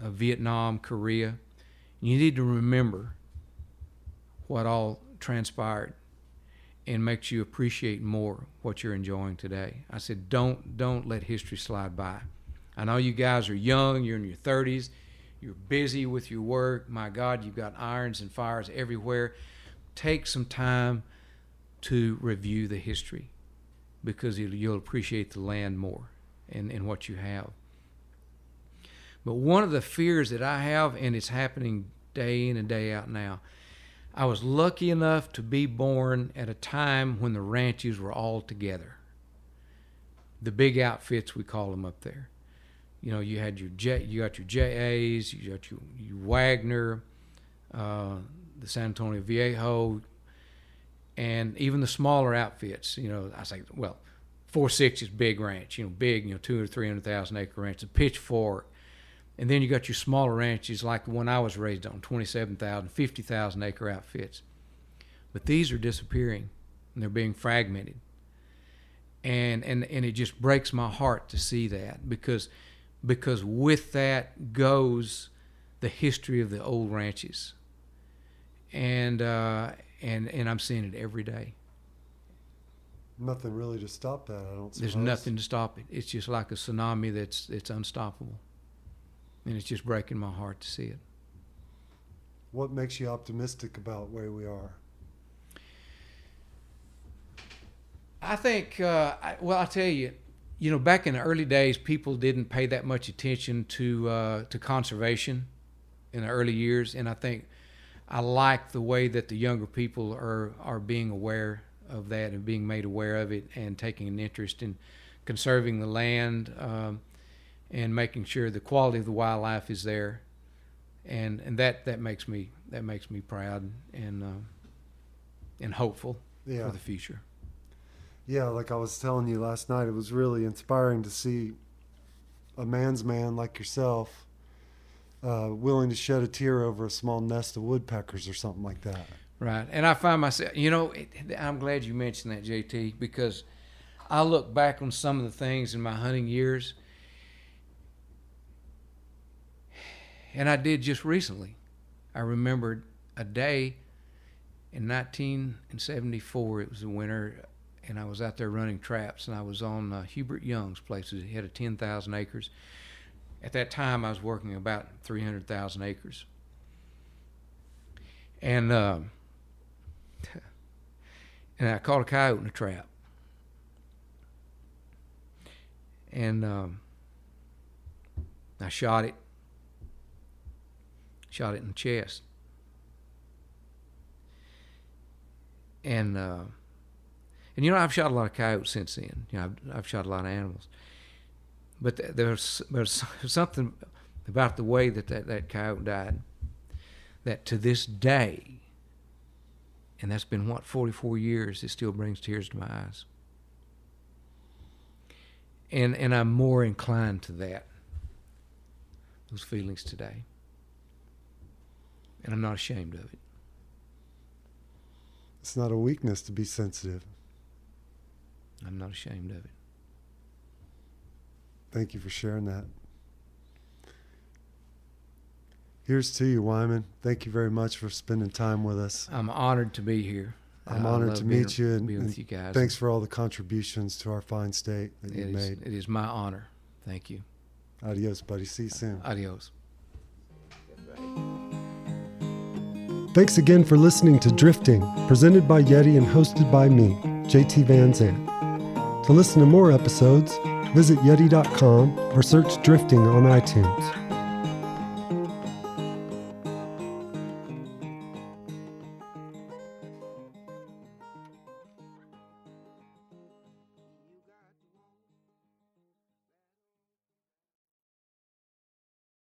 uh, Vietnam, Korea." You need to remember what all transpired and makes you appreciate more what you're enjoying today. I said, don't don't let history slide by. I know you guys are young, you're in your 30s, you're busy with your work. My God, you've got irons and fires everywhere. Take some time to review the history because you'll, appreciate the land more and, and what you have. But one of the fears that I have, and it's happening day in and day out now, I was lucky enough to be born at a time when the ranches were all together. The big outfits, we call them up there. You know, you had your J, you got your JAs, you got your, your Waggoner, uh, the San Antonio Viejo, and even the smaller outfits. You know, I say, well, four six is big ranch. You know, big, you know, two or three hundred thousand acre ranch. A pitchfork, and then you got your smaller ranches like the one I was raised on, 27,000, 50,000 acre outfits. But these are disappearing and they're being fragmented. And, and, and it just breaks my heart to see that because, because with that goes the history of the old ranches. And, uh, and, and I'm seeing it every day. Nothing really to stop that. I don't. There's nothing to stop it. It's just like a tsunami that's, it's unstoppable. And it's just breaking my heart to see it. What makes you optimistic about where we are? I think, uh, I, well, I'll tell you, you know, back in the early days, people didn't pay that much attention to uh, to conservation in the early years, and I think I like the way that the younger people are are being aware of that and being made aware of it and taking an interest in conserving the land um, and making sure the quality of the wildlife is there, and and that that makes me that makes me proud and uh, and hopeful Yeah. for the future. Yeah, like I was telling you last night, it was really inspiring to see a man's man like yourself uh, willing to shed a tear over a small nest of woodpeckers or something like that. Right. And I find myself, you know, it, I'm glad you mentioned that, JT, because I look back on some of the things in my hunting years, and I did just recently. I remembered a day in 1974, it was the winter, and I was out there running traps, and I was on uh, Hubert Young's place. He had a 10,000 acres. At that time, I was working about 300,000 acres. And, um, and I caught a coyote in a trap. And um, I shot it. Shot it in the chest. And uh, and you know I've shot a lot of coyotes since then. You know I've, I've shot a lot of animals. But th- there's there's something about the way that, that that coyote died that to this day and that's been what 44 years it still brings tears to my eyes and and i'm more inclined to that those feelings today. And I'm not ashamed of it. It's not a weakness to be sensitive. I'm not ashamed of it. Thank you for sharing that. Here's to you, Wyman. Thank you very much for spending time with us. I'm honored to be here. I'm I honored to being- meet you and, being and with you guys. thanks for all the contributions to our fine state that It you is, made. it is my honor. Thank you. Adios, buddy. See you soon. Adios. Thanks again for listening to Drifting, presented by Yeti and hosted by me, JT Van Zandt. To listen to more episodes, visit Yeti.com or search Drifting on iTunes.